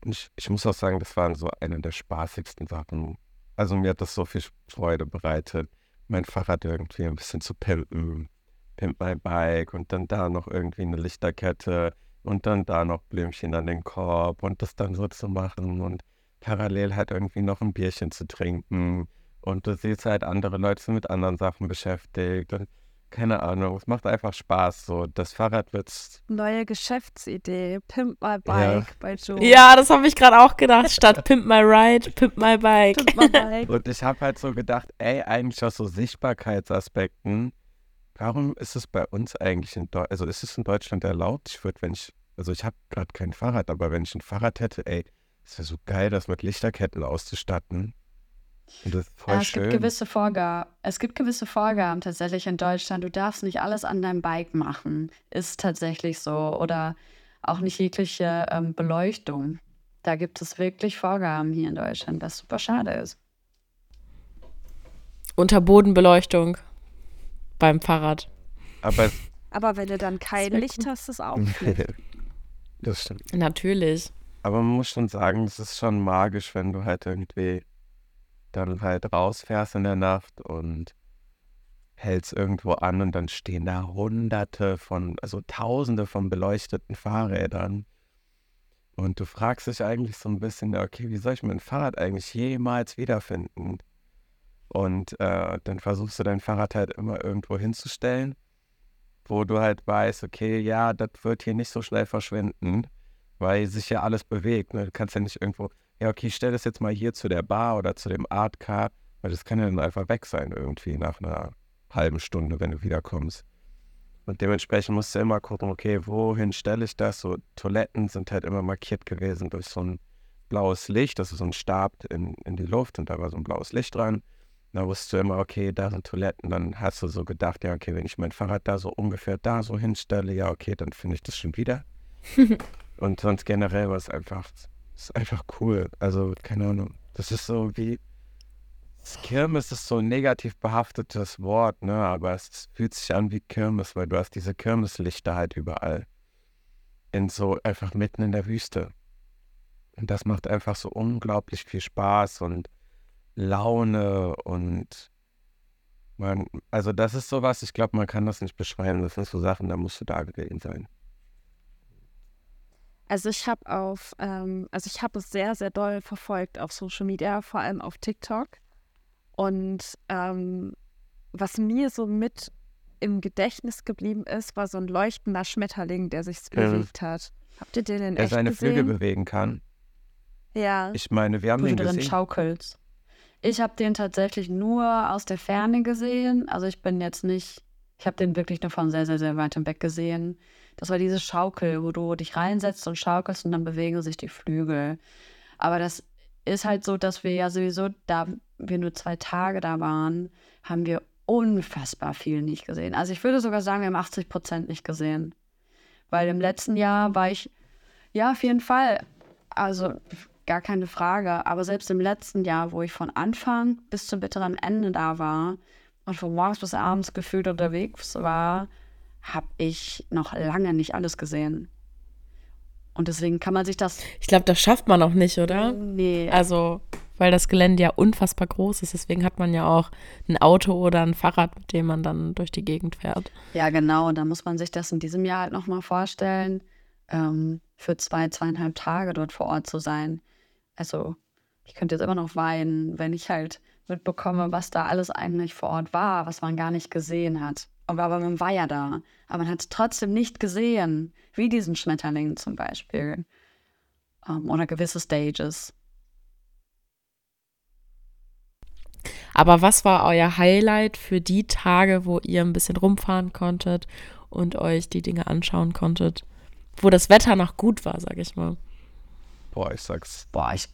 Ich, ich muss auch sagen, das waren so eine der spaßigsten Sachen. Also mir hat das so viel Freude bereitet, mein Fahrrad irgendwie ein bisschen zu pimpen. Pimp my Bike und dann da noch irgendwie eine Lichterkette und dann da noch Blümchen an den Korb und das dann so zu machen und parallel halt irgendwie noch ein Bierchen zu trinken. Und du siehst halt andere Leute mit anderen Sachen beschäftigt und keine Ahnung, es macht einfach Spaß. So, das Fahrrad wird Neue Geschäftsidee. Pimp my bike bei Joe. Ja, das habe ich gerade auch gedacht. Statt Pimp My Ride, Pimp My Bike. Pimp my bike. Und ich habe halt so gedacht, ey, eigentlich aus so Sichtbarkeitsaspekten, warum ist es bei uns eigentlich in Deutschland, also ist es in Deutschland erlaubt? Ich würde, wenn ich, also ich habe gerade kein Fahrrad, aber wenn ich ein Fahrrad hätte, ey, es wäre so geil, das mit Lichterketten auszustatten. Und das ist voll Ja, es schön. gibt gewisse Vorgaben. Es gibt gewisse Vorgaben tatsächlich in Deutschland. Du darfst nicht alles an deinem Bike machen. Ist tatsächlich so. Oder auch nicht jegliche ähm, Beleuchtung. Da gibt es wirklich Vorgaben hier in Deutschland, was super schade ist. Unterbodenbeleuchtung beim Fahrrad. aber Aber wenn du dann kein Licht hast, ist auch *laughs* das stimmt. Natürlich. Aber man muss schon sagen, es ist schon magisch, wenn du halt irgendwie dann halt rausfährst in der Nacht und hältst irgendwo an und dann stehen da hunderte von, also tausende von beleuchteten Fahrrädern. Und du fragst dich eigentlich so ein bisschen, okay, wie soll ich mein Fahrrad eigentlich jemals wiederfinden? Und äh, dann versuchst du dein Fahrrad halt immer irgendwo hinzustellen, wo du halt weißt, okay, ja, das wird hier nicht so schnell verschwinden weil sich ja alles bewegt. Ne? Du kannst ja nicht irgendwo, ja, okay, ich stell das jetzt mal hier zu der Bar oder zu dem Art Car, weil das kann ja dann einfach weg sein irgendwie nach einer halben Stunde, wenn du wiederkommst. Und dementsprechend musst du immer gucken, okay, wohin stelle ich das? So Toiletten sind halt immer markiert gewesen durch so ein blaues Licht, das ist so ein Stab in, in die Luft und da war so ein blaues Licht dran. Da wusstest du immer, okay, da sind Toiletten. Dann hast du so gedacht, ja, okay, wenn ich mein Fahrrad da so ungefähr da so hinstelle, ja, okay, dann finde ich das schon wieder. *laughs* Und sonst generell war es einfach, ist einfach cool. Also, keine Ahnung. Das ist so wie. Kirmes ist so ein negativ behaftetes Wort, ne? Aber es fühlt sich an wie Kirmes, weil du hast diese Kirmeslichter halt überall. In so einfach mitten in der Wüste. Und das macht einfach so unglaublich viel Spaß und Laune und man, also das ist sowas, ich glaube, man kann das nicht beschreiben. Das sind so Sachen, da musst du da gewesen sein. Also ich habe auf, ähm, also ich habe es sehr, sehr doll verfolgt auf Social Media, vor allem auf TikTok. Und ähm, was mir so mit im Gedächtnis geblieben ist, war so ein leuchtender Schmetterling, der sich Mhm. bewegt hat. Habt ihr den in Der echt seine gesehen? Flügel bewegen kann. Ja. Ich meine, wir haben wo du den drin gesehen. schaukelst. Ich habe den tatsächlich nur aus der Ferne gesehen. Also ich bin jetzt nicht, ich habe den wirklich nur von sehr, sehr, sehr weitem weg gesehen. Das war diese Schaukel, wo du dich reinsetzt und schaukelst und dann bewegen sich die Flügel. Aber das ist halt so, dass wir ja sowieso, da wir nur zwei Tage da waren, haben wir unfassbar viel nicht gesehen. Also ich würde sogar sagen, wir haben 80 Prozent nicht gesehen. Weil im letzten Jahr war ich, ja, auf jeden Fall. Also gar keine Frage. Aber selbst im letzten Jahr, wo ich von Anfang bis zum bitteren Ende da war und von morgens bis abends gefühlt unterwegs war, habe ich noch lange nicht alles gesehen. Und deswegen kann man sich das. Ich glaube, das schafft man auch nicht, oder? Nee. Also, weil das Gelände ja unfassbar groß ist. Deswegen hat man ja auch ein Auto oder ein Fahrrad, mit dem man dann durch die Gegend fährt. Ja, genau. Und da muss man sich das in diesem Jahr halt nochmal vorstellen, ähm, für zwei, zweieinhalb Tage dort vor Ort zu sein. Also, ich könnte jetzt immer noch weinen, wenn ich halt mitbekomme, was da alles eigentlich vor Ort war, was man gar nicht gesehen hat. Aber, aber man war ja da. Aber man hat es trotzdem nicht gesehen, wie diesen Schmetterling zum Beispiel. Ähm, oder gewisse Stages. Aber was war euer Highlight für die Tage, wo ihr ein bisschen rumfahren konntet und euch die Dinge anschauen konntet? Wo das Wetter noch gut war, sag ich mal. Boah, ich sag's. Boah, ich.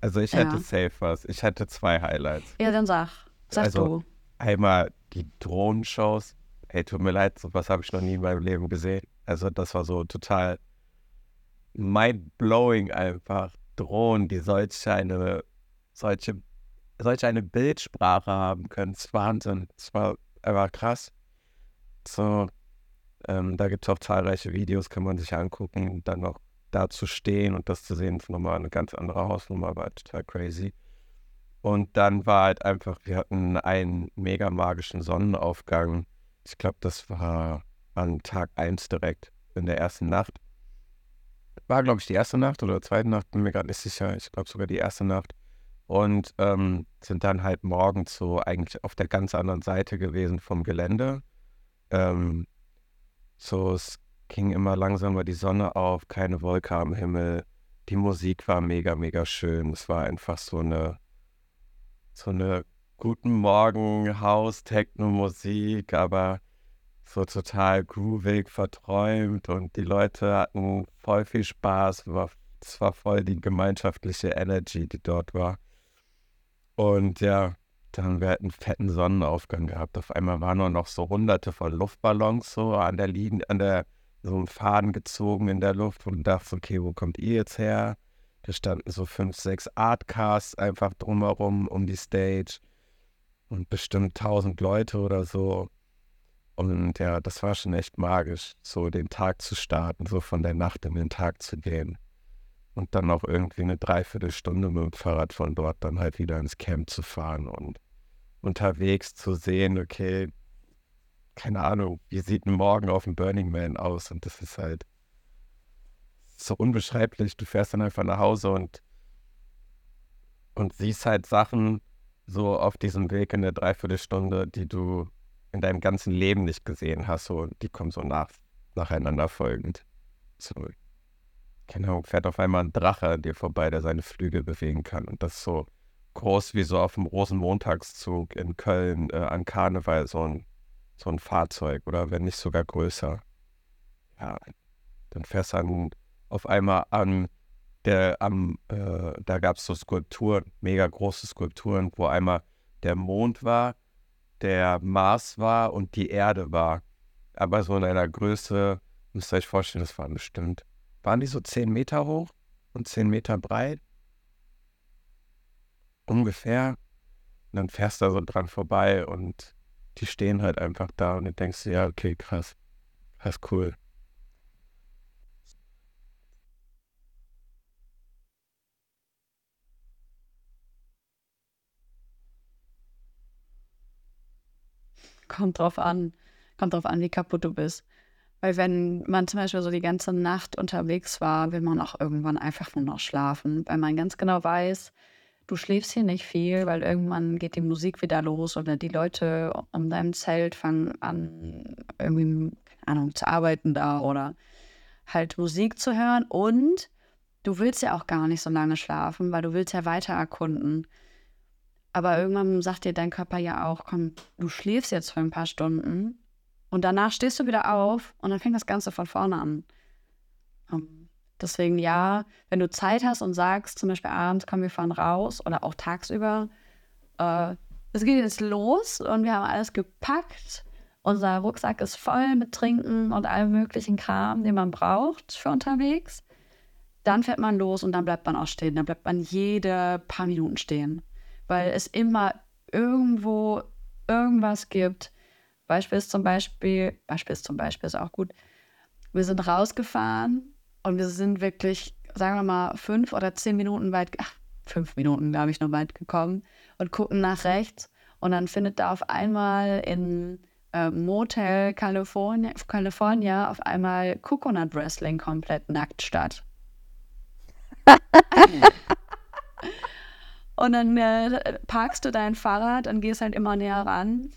Also ich Ja. hätte safe was. Ich hätte zwei Highlights. Ja, dann sag. Sag Also- du. Einmal die Drohnenshows. Ey, tut mir leid, sowas habe ich noch nie in meinem Leben gesehen. Also das war so total mind-blowing einfach. Drohnen, die solch eine, solche, solch eine Bildsprache haben können. Das ist Wahnsinn. Das war einfach krass. So, ähm, da gibt es auch zahlreiche Videos, kann man sich angucken. Dann noch da zu stehen und das zu sehen, ist nochmal eine ganz andere Hausnummer, war total crazy. Und dann war halt einfach, wir hatten einen mega magischen Sonnenaufgang. Ich glaube, das war an Tag 1 direkt in der ersten Nacht. War, glaube ich, die erste Nacht oder zweite Nacht, bin mir gerade nicht sicher. Ich glaube sogar die erste Nacht. Und ähm, sind dann halt morgens so eigentlich auf der ganz anderen Seite gewesen vom Gelände. Ähm, so, ging immer langsamer die Sonne auf, keine Wolke am Himmel. Die Musik war mega, mega schön. Es war einfach so eine, so eine guten Morgen Haus-Techno-Musik, aber so total groovig, verträumt und die Leute hatten voll viel Spaß. War, es war voll die gemeinschaftliche Energy, die dort war. Und ja, dann haben wir halt einen fetten Sonnenaufgang gehabt. Auf einmal waren nur noch so hunderte von Luftballons so an der Linie, an der so einen Faden gezogen in der Luft und dachte, okay, wo kommt ihr jetzt her? Da standen so fünf, sechs Artcasts einfach drumherum um die Stage und bestimmt tausend Leute oder so. Und ja, das war schon echt magisch, so den Tag zu starten, so von der Nacht in den Tag zu gehen. Und dann auch irgendwie eine Dreiviertelstunde mit dem Fahrrad von dort dann halt wieder ins Camp zu fahren und unterwegs zu sehen, okay, keine Ahnung, wie sieht ein Morgen auf dem Burning Man aus? Und das ist halt so unbeschreiblich. Du fährst dann einfach nach Hause und, und siehst halt Sachen so auf diesem Weg in der Dreiviertelstunde, die du in deinem ganzen Leben nicht gesehen hast. So, die kommen so nach, nacheinander folgend. So, keine Ahnung, fährt auf einmal ein Drache an dir vorbei, der seine Flügel bewegen kann. Und das ist so groß wie so auf dem Rosenmontagszug in Köln äh, an Karneval, so ein, so ein Fahrzeug oder wenn nicht sogar größer. Ja, dann fährst du dann auf einmal an der, am, äh, da gab es so Skulpturen, mega große Skulpturen, wo einmal der Mond war, der Mars war und die Erde war. Aber so in einer Größe, müsst ihr euch vorstellen, das waren bestimmt, waren die so 10 Meter hoch und 10 Meter breit? ungefähr. Und dann fährst du da so dran vorbei und die stehen halt einfach da und du denkst ja, okay, krass. Ist cool. Kommt drauf an. Kommt drauf an, wie kaputt du bist. Weil wenn man zum Beispiel so die ganze Nacht unterwegs war, will man auch irgendwann einfach nur noch schlafen, weil man ganz genau weiß, du schläfst hier nicht viel, weil irgendwann geht die Musik wieder los oder die Leute um deinem Zelt fangen an, irgendwie, keine Ahnung, zu arbeiten da oder halt Musik zu hören. Und du willst ja auch gar nicht so lange schlafen, weil du willst ja weiter erkunden. Aber irgendwann sagt dir dein Körper ja auch, komm, du schläfst jetzt für ein paar Stunden und danach stehst du wieder auf und dann fängt das Ganze von vorne an. Deswegen ja, wenn du Zeit hast und sagst, zum Beispiel abends, komm, wir fahren raus oder auch tagsüber, äh, es geht jetzt los und wir haben alles gepackt. Unser Rucksack ist voll mit Trinken und allem möglichen Kram, den man braucht für unterwegs. Dann fährt man los und dann bleibt man auch stehen. Dann bleibt man jede paar Minuten stehen, weil es immer irgendwo irgendwas gibt, Beispiel ist zum Beispiel, Beispiel ist zum Beispiel ist auch gut. Wir sind rausgefahren und wir sind wirklich, sagen wir mal, fünf oder zehn Minuten weit, ach, fünf Minuten, glaube ich, noch weit gekommen und gucken nach rechts. Und dann findet da auf einmal in äh, Motel California, California auf einmal Coconut Wrestling komplett nackt statt. *laughs* und dann äh, parkst du dein Fahrrad und gehst halt immer näher ran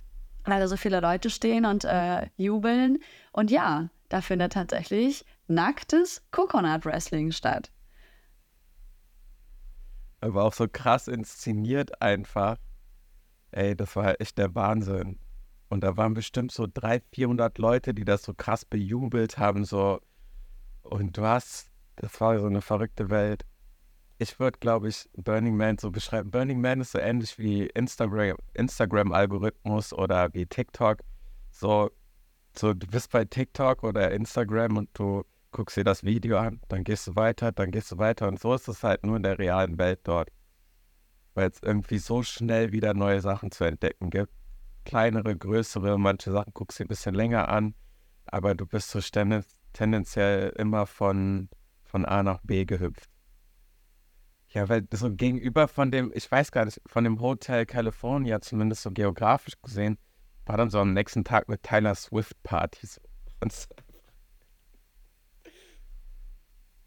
weil da so viele Leute stehen und äh, jubeln. Und ja, da findet tatsächlich nacktes Coconut Wrestling statt. Aber auch so krass inszeniert einfach. Ey, das war echt der Wahnsinn. Und da waren bestimmt so 300, 400 Leute, die das so krass bejubelt haben. So. Und du hast, das war so eine verrückte Welt ich würde, glaube ich, Burning Man so beschreiben. Burning Man ist so ähnlich wie Instagram, Instagram-Algorithmus oder wie TikTok. So, so, du bist bei TikTok oder Instagram und du guckst dir das Video an, dann gehst du weiter, dann gehst du weiter. Und so ist es halt nur in der realen Welt dort. Weil es irgendwie so schnell wieder neue Sachen zu entdecken gibt. Kleinere, größere, manche Sachen guckst du ein bisschen länger an, aber du bist so tendenziell immer von, von A nach B gehüpft. Ja, weil so gegenüber von dem, ich weiß gar nicht, von dem Hotel California, zumindest so geografisch gesehen, war dann so am nächsten Tag eine Tyler Swift Party. *laughs* So.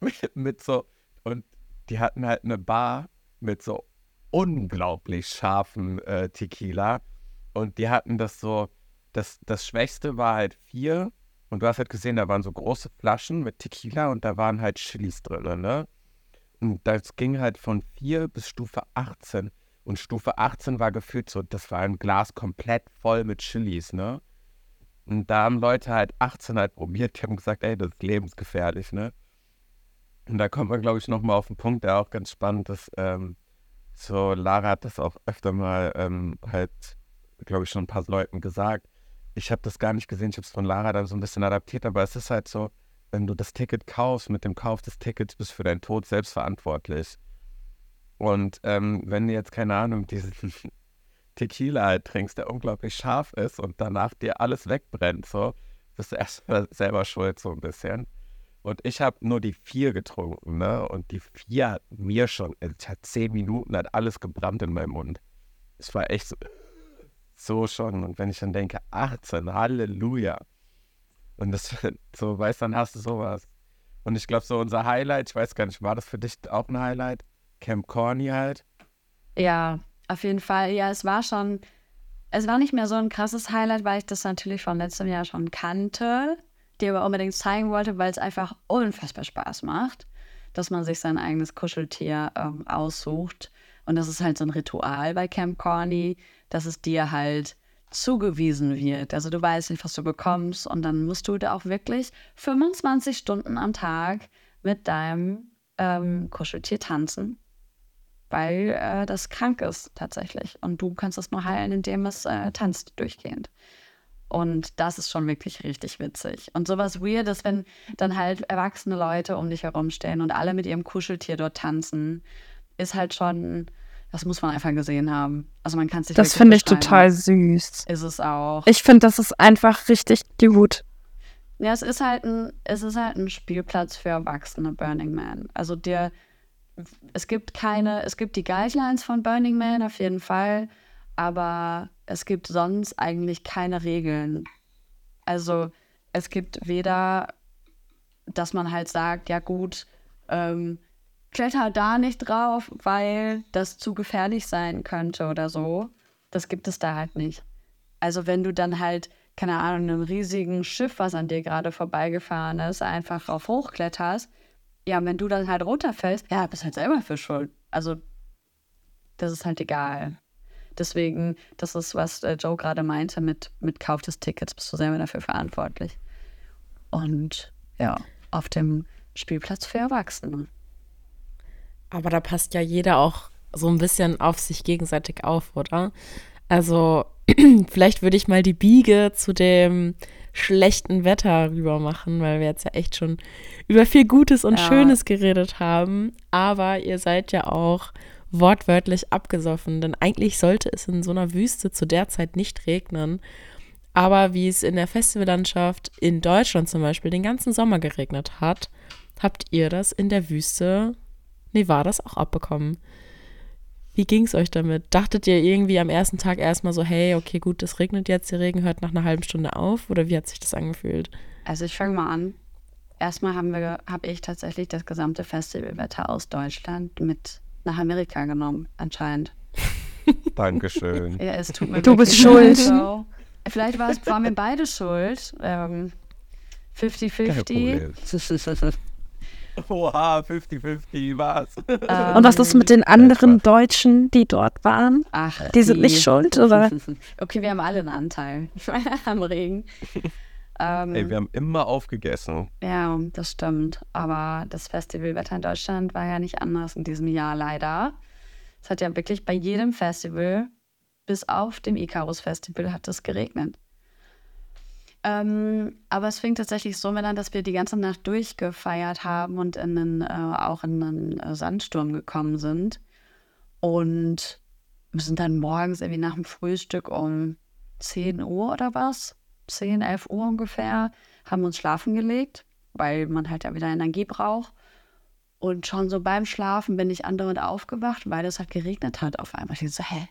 *laughs* mit, so, und die hatten halt eine Bar mit so unglaublich scharfen äh, Tequila. Und die hatten das so, das, das Schwächste war halt vier. Und du hast halt gesehen, da waren so große Flaschen mit Tequila und da waren halt Chilis drin, ne? Und das ging halt von 4 bis Stufe 18. Und Stufe 18 war gefühlt so, das war ein Glas komplett voll mit Chilis, ne? Und da haben Leute halt 18 halt probiert, die haben gesagt, ey, das ist lebensgefährlich, ne? Und da kommt man, glaube ich, nochmal auf einen Punkt, der auch ganz spannend ist. Ähm, so, Lara hat das auch öfter mal ähm, halt, glaube ich, schon ein paar Leuten gesagt. Ich habe das gar nicht gesehen, ich habe es von Lara dann so ein bisschen adaptiert, aber es ist halt so, wenn du das Ticket kaufst, mit dem Kauf des Tickets bist du für deinen Tod selbst verantwortlich. Und ähm, wenn du jetzt, keine Ahnung, diesen *laughs* Tequila halt trinkst, der unglaublich scharf ist und danach dir alles wegbrennt, so, bist du erstmal selber schuld, so ein bisschen. Und ich habe nur die vier getrunken, ne? Und die vier hat mir schon, es hat zehn Minuten, hat alles gebrannt in meinem Mund. Es war echt so, so schon. Und wenn ich dann denke, 18, Halleluja. Und das *laughs* so, weißt dann hast du sowas. Und ich glaube, so unser Highlight, ich weiß gar nicht, war das für dich auch ein Highlight? Camp Corny halt? Ja, auf jeden Fall. Ja, es war schon, es war nicht mehr so ein krasses Highlight, weil ich das natürlich von letztem Jahr schon kannte, dir aber unbedingt zeigen wollte, weil es einfach unfassbar Spaß macht, dass man sich sein eigenes Kuscheltier ähm, aussucht. Und das ist halt so ein Ritual bei Camp Corny, dass es dir halt zugewiesen wird. Also du weißt nicht, was du bekommst und dann musst du da auch wirklich 25 Stunden am Tag mit deinem ähm, Kuscheltier tanzen, weil äh, das krank ist tatsächlich. Und du kannst es nur heilen, indem es äh, tanzt durchgehend. Und das ist schon wirklich richtig witzig. Und sowas Weirdes, wenn dann halt erwachsene Leute um dich herumstehen und alle mit ihrem Kuscheltier dort tanzen, ist halt schon das muss man einfach gesehen haben. Also man kann es sich Das finde ich total süß. Ist es auch. Ich finde, das ist einfach richtig gut. Ja, es ist halt ein, es ist halt ein Spielplatz für Erwachsene, Burning Man. Also der, es gibt keine, es gibt die Guidelines von Burning Man auf jeden Fall, aber es gibt sonst eigentlich keine Regeln. Also es gibt weder, dass man halt sagt, ja gut, ähm, kletter da nicht drauf, weil das zu gefährlich sein könnte oder so. Das gibt es da halt nicht. Also wenn du dann halt, keine Ahnung, einem riesigen Schiff, was an dir gerade vorbeigefahren ist, einfach drauf hochkletterst, ja, wenn du dann halt runterfällst, ja, bist halt selber für schuld. Also das ist halt egal. Deswegen, das ist, was äh, Joe gerade meinte mit, mit Kauf des Tickets, bist du selber dafür verantwortlich. Und ja, auf dem Spielplatz für Erwachsene. Aber da passt ja jeder auch so ein bisschen auf sich gegenseitig auf, oder? Also, *clears throat* vielleicht würde ich mal die Biege zu dem schlechten Wetter rüber machen, weil wir jetzt ja echt schon über viel Gutes und Ja. Schönes geredet haben. Aber ihr seid ja auch wortwörtlich abgesoffen, denn eigentlich sollte es in so einer Wüste zu der Zeit nicht regnen. Aber wie es in der Festivallandschaft in Deutschland zum Beispiel den ganzen Sommer geregnet hat, habt ihr das in der Wüste Nevadas auch abbekommen. Wie ging es euch damit? Dachtet ihr irgendwie am ersten Tag erstmal so, hey, okay, gut, es regnet jetzt, der Regen hört nach einer halben Stunde auf? Oder wie hat sich das angefühlt? Also ich fange mal an. Erstmal haben wir, habe ich tatsächlich das gesamte Festivalwetter aus Deutschland mit nach Amerika genommen, anscheinend. *laughs* Dankeschön. Ja, es tut mir Du bist schuld. Joe. Vielleicht war es, waren wir beide schuld. Ähm, Kein 50-50. Problem. *laughs* Oha, 50-50, was? Und was ist mit den anderen Deutschen, die dort waren? Ach, Die sind nicht schuld, oder? *laughs* Okay, wir haben alle einen Anteil am Regen. Ähm, Ey, wir haben immer aufgegessen. Ja, das stimmt. Aber das Festivalwetter in Deutschland war ja nicht anders in diesem Jahr leider. Es hat ja wirklich bei jedem Festival, bis auf dem Icarus Festival, hat es geregnet. Ähm, aber es fing tatsächlich so mit an, dass wir die ganze Nacht durchgefeiert haben und in einen, äh, auch in einen äh, Sandsturm gekommen sind. Und wir sind dann morgens irgendwie nach dem Frühstück um 10 Uhr oder was, 10, 11 Uhr ungefähr, haben uns schlafen gelegt, weil man halt ja wieder Energie braucht. Und schon so beim Schlafen bin ich andauernd aufgewacht, weil es halt geregnet hat auf einmal. Ich so, hä,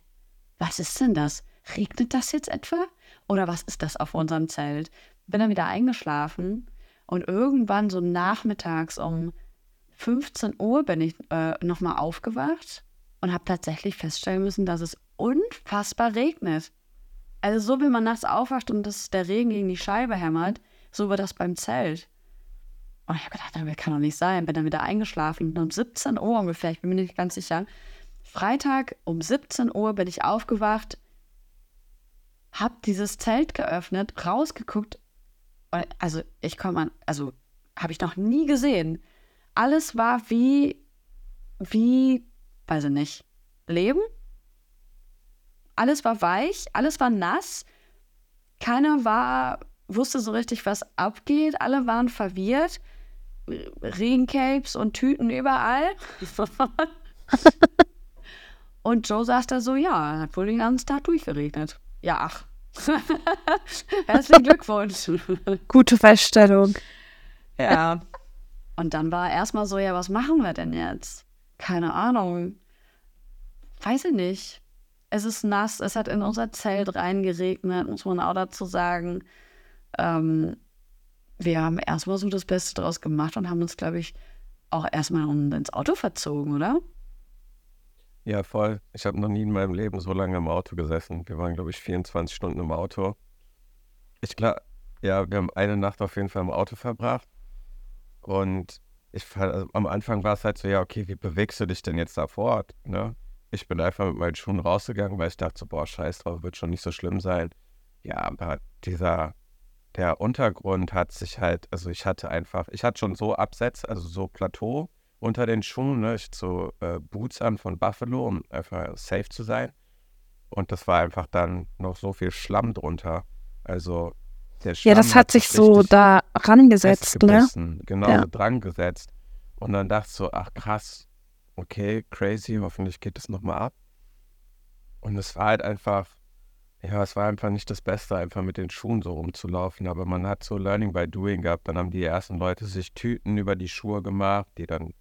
was ist denn das? Regnet das jetzt etwa? Oder was ist das auf unserem Zelt? Bin dann wieder eingeschlafen und irgendwann so nachmittags um 15 Uhr bin ich äh, nochmal aufgewacht und habe tatsächlich feststellen müssen, dass es unfassbar regnet. Also so wie man nachts aufwacht und das, der Regen gegen die Scheibe hämmert, so war das beim Zelt. Und ich habe gedacht, das kann doch nicht sein. Bin dann wieder eingeschlafen. Und um 17 Uhr ungefähr, ich bin mir nicht ganz sicher. Freitag um 17 Uhr bin ich aufgewacht, hab dieses Zelt geöffnet, rausgeguckt. Und Also ich komme an, also habe ich noch nie gesehen. Alles war wie, wie, weiß ich nicht, Leben. Alles war weich, alles war nass. Keiner war, wusste so richtig, was abgeht. Alle waren verwirrt. Regencapes und Tüten überall. *laughs* und Joe saß da so, ja, hat wohl den ganzen Tag durchgeregnet. Ja, ach. *laughs* Herzlichen Glückwunsch. Gute Feststellung. Ja. Und dann war erstmal so, ja, was machen wir denn jetzt? Keine Ahnung. Weiß ich nicht. Es ist nass, es hat in unser Zelt reingeregnet, muss man auch dazu sagen. Ähm, wir haben erstmal so das Beste draus gemacht und haben uns, glaube ich, auch erstmal ins Auto verzogen, oder? Ja, voll. Ich habe noch nie in meinem Leben so lange im Auto gesessen. Wir waren, glaube ich, 24 Stunden im Auto. Ich glaube, ja, wir haben eine Nacht auf jeden Fall im Auto verbracht. Und ich also am Anfang war es halt so, ja, okay, wie bewegst du dich denn jetzt da fort? Ne? Ich bin einfach mit meinen Schuhen rausgegangen, weil ich dachte so, boah, scheiß drauf, wird schon nicht so schlimm sein. Ja, aber dieser, der Untergrund hat sich halt, also ich hatte einfach, ich hatte schon so Absätze, also so Plateau unter den Schuhen, ne? Ich hatte so äh, Boots an von Buffalo, um einfach safe zu sein. Und das war einfach dann noch so viel Schlamm drunter. Also der Schlamm Ja, das hat sich so da rangesetzt, ne? Genau, Ja. so dran gesetzt. Und dann dachte ich so, ach krass, okay, crazy, hoffentlich geht es nochmal ab. Und es war halt einfach, ja, es war einfach nicht das Beste, einfach mit den Schuhen so rumzulaufen. Aber man hat so Learning by Doing gehabt. Dann haben die ersten Leute sich Tüten über die Schuhe gemacht, die dann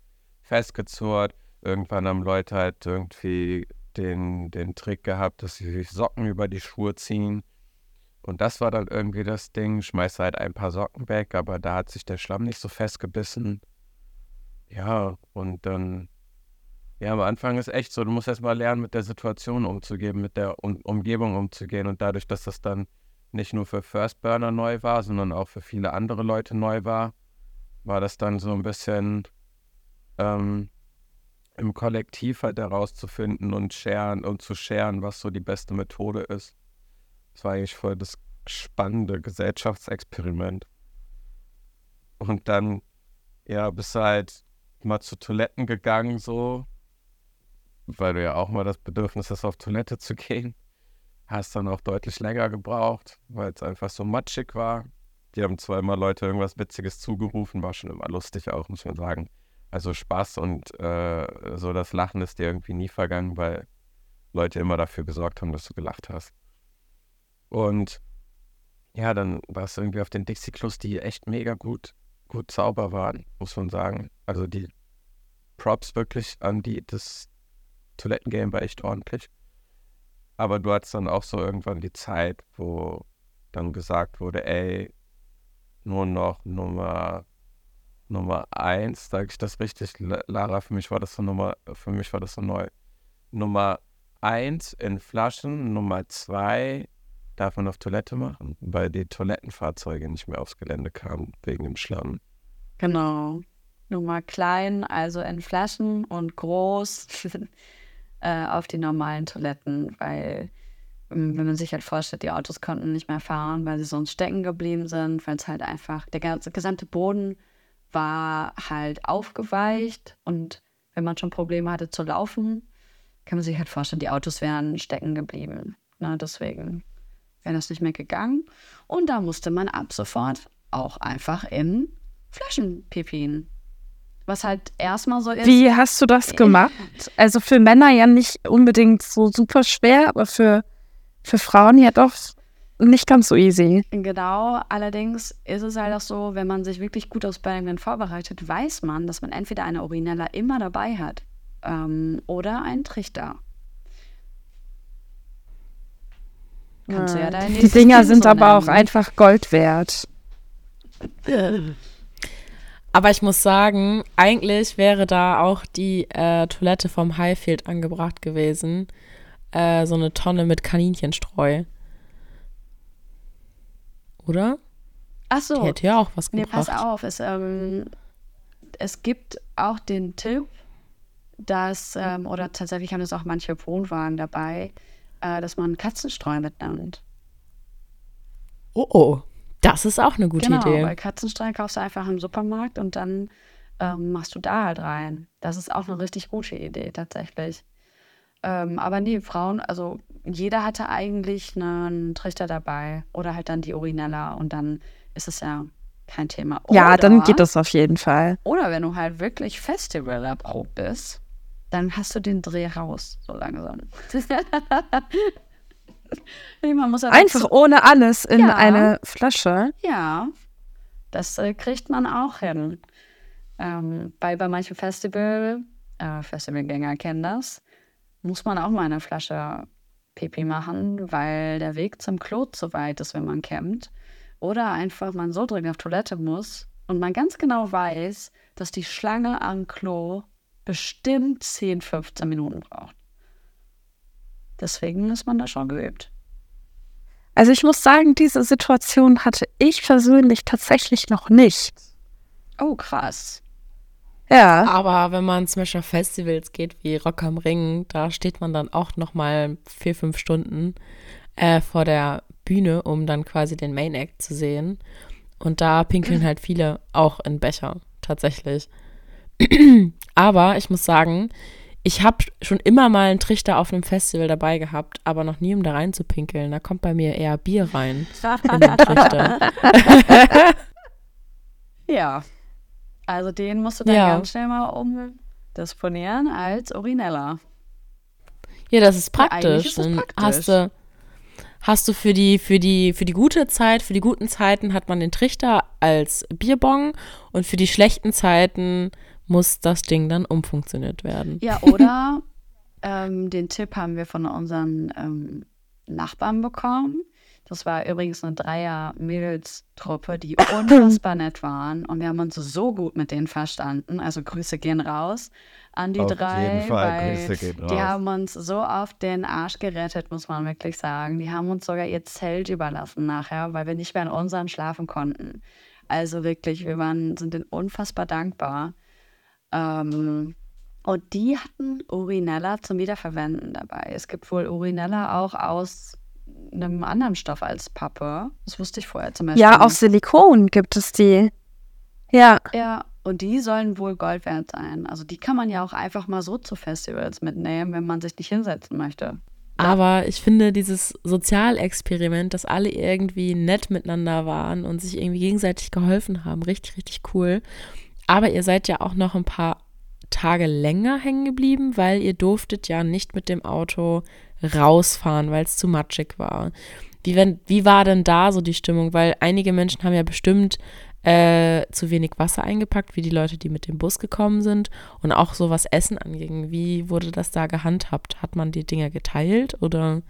festgezurrt. Irgendwann haben Leute halt irgendwie den, den Trick gehabt, dass sie sich Socken über die Schuhe ziehen. Und das war dann irgendwie das Ding. Schmeißt halt ein paar Socken weg, aber da hat sich der Schlamm nicht so festgebissen. Ja, und dann, ja, am Anfang ist echt so, du musst erst mal lernen, mit der Situation umzugehen, mit der um Umgebung umzugehen. Und dadurch, dass das dann nicht nur für First Burner neu war, sondern auch für viele andere Leute neu war, war das dann so ein bisschen ähm, im Kollektiv halt herauszufinden und sharen und zu sharen, was so die beste Methode ist. Das war eigentlich voll das spannende Gesellschaftsexperiment. Und dann, ja, bist du halt mal zu Toiletten gegangen, so, weil du ja auch mal das Bedürfnis hast, auf Toilette zu gehen. Hast dann auch deutlich länger gebraucht, weil es einfach so matschig war. Die haben immer Leute irgendwas Witziges zugerufen, war schon immer lustig auch, muss man sagen. Also Spaß und äh, so das Lachen ist dir irgendwie nie vergangen, weil Leute immer dafür gesorgt haben, dass du gelacht hast. Und ja, dann war es irgendwie auf den Dixie-Klos, die echt mega gut, gut sauber waren, muss man sagen. Also die Props wirklich an die, das Toilettengame war echt ordentlich. Aber du hattest dann auch so irgendwann die Zeit, wo dann gesagt wurde, ey, nur noch Nummer Nummer eins, sage ich das richtig, Lara, für mich war das so Nummer, für mich war das so neu. Nummer eins in Flaschen, Nummer zwei darf man auf Toilette machen, weil die Toilettenfahrzeuge nicht mehr aufs Gelände kamen wegen dem Schlamm. Genau. Nummer klein, also in Flaschen und groß *laughs* äh, auf die normalen Toiletten, weil ähm, wenn man sich halt vorstellt, die Autos konnten nicht mehr fahren, weil sie sonst stecken geblieben sind, weil es halt einfach der ganze gesamte Boden war halt aufgeweicht und wenn man schon Probleme hatte zu laufen, kann man sich halt vorstellen, die Autos wären stecken geblieben. Ne? Deswegen wäre das nicht mehr gegangen. Und da musste man ab sofort auch einfach in Flaschen pipien. Was halt erstmal so ist. Wie hast du das gemacht? Also für Männer ja nicht unbedingt so super schwer, aber für, für Frauen ja doch nicht ganz so easy. Genau, allerdings ist es halt auch so, wenn man sich wirklich gut aufs Burning vorbereitet, weiß man, dass man entweder eine Urinella immer dabei hat ähm, oder einen Trichter. Kannst ja. du ja dein Die Dinger sind aber nennen. auch einfach Gold wert. Aber ich muss sagen, eigentlich wäre da auch die äh, Toilette vom Highfield angebracht gewesen. Äh, so eine Tonne mit Kaninchenstreu. Oder? Ach so. Die hätte ja auch was gebracht. Nee, pass auf. Es, ähm, es gibt auch den Tipp, dass, ähm, oder tatsächlich haben es auch manche Wohnwagen dabei, äh, dass man Katzenstreu mitnimmt. Oh, oh. Das ist auch eine gute genau, Idee. Weil Katzenstreu kaufst du einfach im Supermarkt und dann ähm, machst du da halt rein. Das ist auch eine richtig gute Idee, tatsächlich. Ähm, aber nee, Frauen, also jeder hatte eigentlich einen Trichter dabei oder halt dann die Urinella und dann ist es ja kein Thema. Oder, ja, dann geht das auf jeden Fall. Oder wenn du halt wirklich Festival bist, dann hast du den Dreh raus, so langsam. *laughs* halt Einfach ohne alles in ja. eine Flasche. Ja, das äh, kriegt man auch hin. Ähm, bei, bei manchen Festival, äh, Festivalgänger kennen das, muss man auch mal eine Flasche Pipi machen, weil der Weg zum Klo zu weit ist, wenn man campt. Oder einfach man so dringend auf Toilette muss und man ganz genau weiß, dass die Schlange am Klo bestimmt 10, 15 Minuten braucht. Deswegen ist man da schon geübt. Also ich muss sagen, diese Situation hatte ich persönlich tatsächlich noch nicht. Oh, krass. Ja. Aber wenn man zum Beispiel auf Festivals geht wie Rock am Ring, da steht man dann auch nochmal vier, fünf Stunden äh, vor der Bühne, um dann quasi den Main Act zu sehen. Und da pinkeln halt viele auch in Becher, tatsächlich. *clears throat* aber ich muss sagen, ich habe schon immer mal einen Trichter auf einem Festival dabei gehabt, aber noch nie, um da rein zu pinkeln. Da kommt bei mir eher Bier rein in den Trichter. *laughs* ja, also den musst du dann ja. ganz schnell mal umdisponieren als Urinella. Ja, das ist praktisch. ist Dann praktisch. hast du, hast du für die, für die, für die gute Zeit, für die guten Zeiten hat man den Trichter als Bierbong und für die schlechten Zeiten muss das Ding dann umfunktioniert werden. Ja, oder *laughs* ähm, den Tipp haben wir von unseren ähm, Nachbarn bekommen. Das war übrigens eine Dreier-Mädels-Truppe, die *coughs* unfassbar nett waren. Und wir haben uns so gut mit denen verstanden. Also Grüße gehen raus an die Auf drei. jeden Fall, weil Grüße gehen Die raus. haben uns so auf den Arsch gerettet, muss man wirklich sagen. Die haben uns sogar ihr Zelt überlassen nachher, weil wir nicht mehr in unserem schlafen konnten. Also wirklich, wir waren, sind denen unfassbar dankbar. Ähm, und die hatten Urinella zum Wiederverwenden dabei. Es gibt wohl Urinella auch aus einem anderen Stoff als Pappe. Das wusste ich vorher zum Beispiel. Ja, aus Silikon gibt es die. Ja. Ja, und die sollen wohl Gold wert sein. Also die kann man ja auch einfach mal so zu Festivals mitnehmen, wenn man sich nicht hinsetzen möchte. Aber ich finde dieses Sozialexperiment, dass alle irgendwie nett miteinander waren und sich irgendwie gegenseitig geholfen haben, richtig, richtig cool. Aber ihr seid ja auch noch ein paar Tage länger hängen geblieben, weil ihr durftet ja nicht mit dem Auto rausfahren, weil es zu matschig war. Wie, wenn, wie war denn da so die Stimmung? Weil einige Menschen haben ja bestimmt äh, zu wenig Wasser eingepackt, wie die Leute, die mit dem Bus gekommen sind. Und auch so was Essen anging. Wie wurde das da gehandhabt? Hat man die Dinger geteilt oder?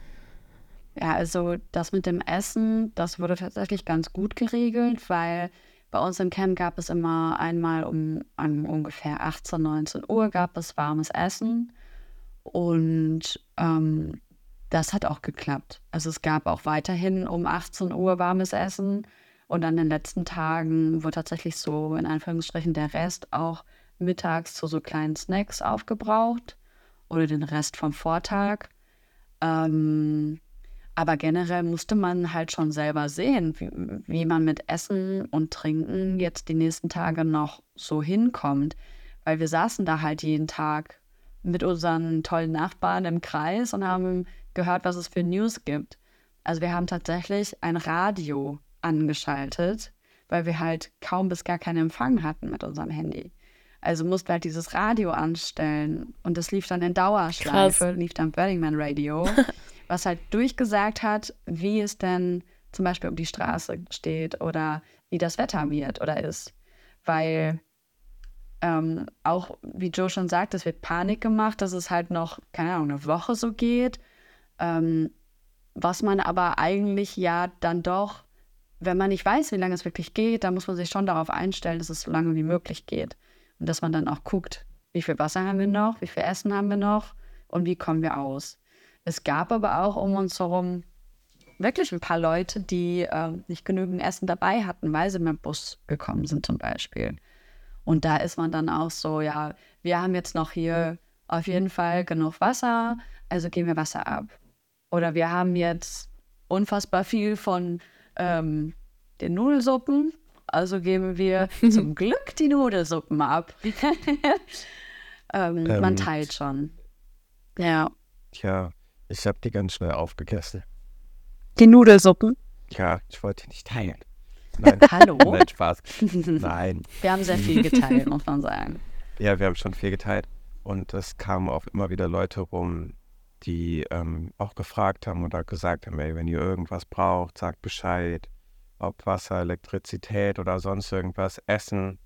Ja, also das mit dem Essen, das wurde tatsächlich ganz gut geregelt, weil bei uns im Camp gab es immer einmal um, um ungefähr 18, 19 Uhr gab es warmes Essen. Und ähm, das hat auch geklappt. Also es gab auch weiterhin um 18 Uhr warmes Essen. Und an den letzten Tagen wurde tatsächlich so, in Anführungsstrichen, der Rest auch mittags zu so kleinen Snacks aufgebraucht. Oder den Rest vom Vortag. Ähm, aber generell musste man halt schon selber sehen, wie, wie man mit Essen und Trinken jetzt die nächsten Tage noch so hinkommt. Weil wir saßen da halt jeden Tag mit unseren tollen Nachbarn im Kreis und haben gehört, was es für News gibt. Also wir haben tatsächlich ein Radio angeschaltet, weil wir halt kaum bis gar keinen Empfang hatten mit unserem Handy. Also mussten wir halt dieses Radio anstellen und das lief dann in Dauerschleife, lief dann Burning Man Radio, *laughs* was halt durchgesagt hat, wie es denn zum Beispiel um die Straße steht oder wie das Wetter wird oder ist. Weil ähm, auch, wie Joe schon sagt, es wird Panik gemacht, dass es halt noch, keine Ahnung, eine Woche so geht. Ähm, was man aber eigentlich ja dann doch, wenn man nicht weiß, wie lange es wirklich geht, dann muss man sich schon darauf einstellen, dass es so lange wie möglich geht. Und dass man dann auch guckt, wie viel Wasser haben wir noch, wie viel Essen haben wir noch und wie kommen wir aus. Es gab aber auch um uns herum wirklich ein paar Leute, die ähm, nicht genügend Essen dabei hatten, weil sie mit dem Bus gekommen sind zum Beispiel. Und da ist man dann auch so, ja, wir haben jetzt noch hier auf jeden Fall genug Wasser, also geben wir Wasser ab. Oder wir haben jetzt unfassbar viel von ähm, den Nudelsuppen, also geben wir *laughs* zum Glück die Nudelsuppen ab. *laughs* ähm, man Ähm, teilt schon. Ja. Tja, ich habe die ganz schnell aufgegessen. Die Nudelsuppen. Ja, ich wollte die nicht teilen. Nein, *laughs* Hallo? nein, Spaß. Nein. Wir haben sehr viel geteilt, muss man sagen. Ja, wir haben schon viel geteilt. Und es kamen auch immer wieder Leute rum, die ähm, auch gefragt haben oder gesagt haben, ey, wenn ihr irgendwas braucht, sagt Bescheid. Ob Wasser, Elektrizität oder sonst irgendwas, Essen.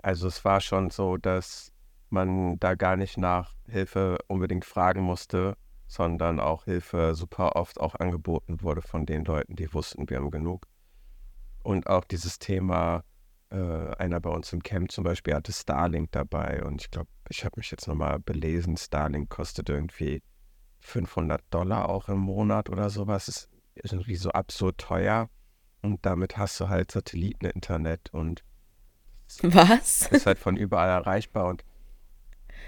Also es war schon so, dass man da gar nicht nach Hilfe unbedingt fragen musste, sondern auch Hilfe super oft auch angeboten wurde von den Leuten, die wussten, wir haben genug. Und auch dieses Thema, äh, einer bei uns im Camp zum Beispiel hatte Starlink dabei und ich glaube, ich habe mich jetzt nochmal belesen, Starlink kostet irgendwie 500 Dollar auch im Monat oder sowas, ist irgendwie so absurd teuer und damit hast du halt Satelliteninternet und Was? ist halt von überall erreichbar und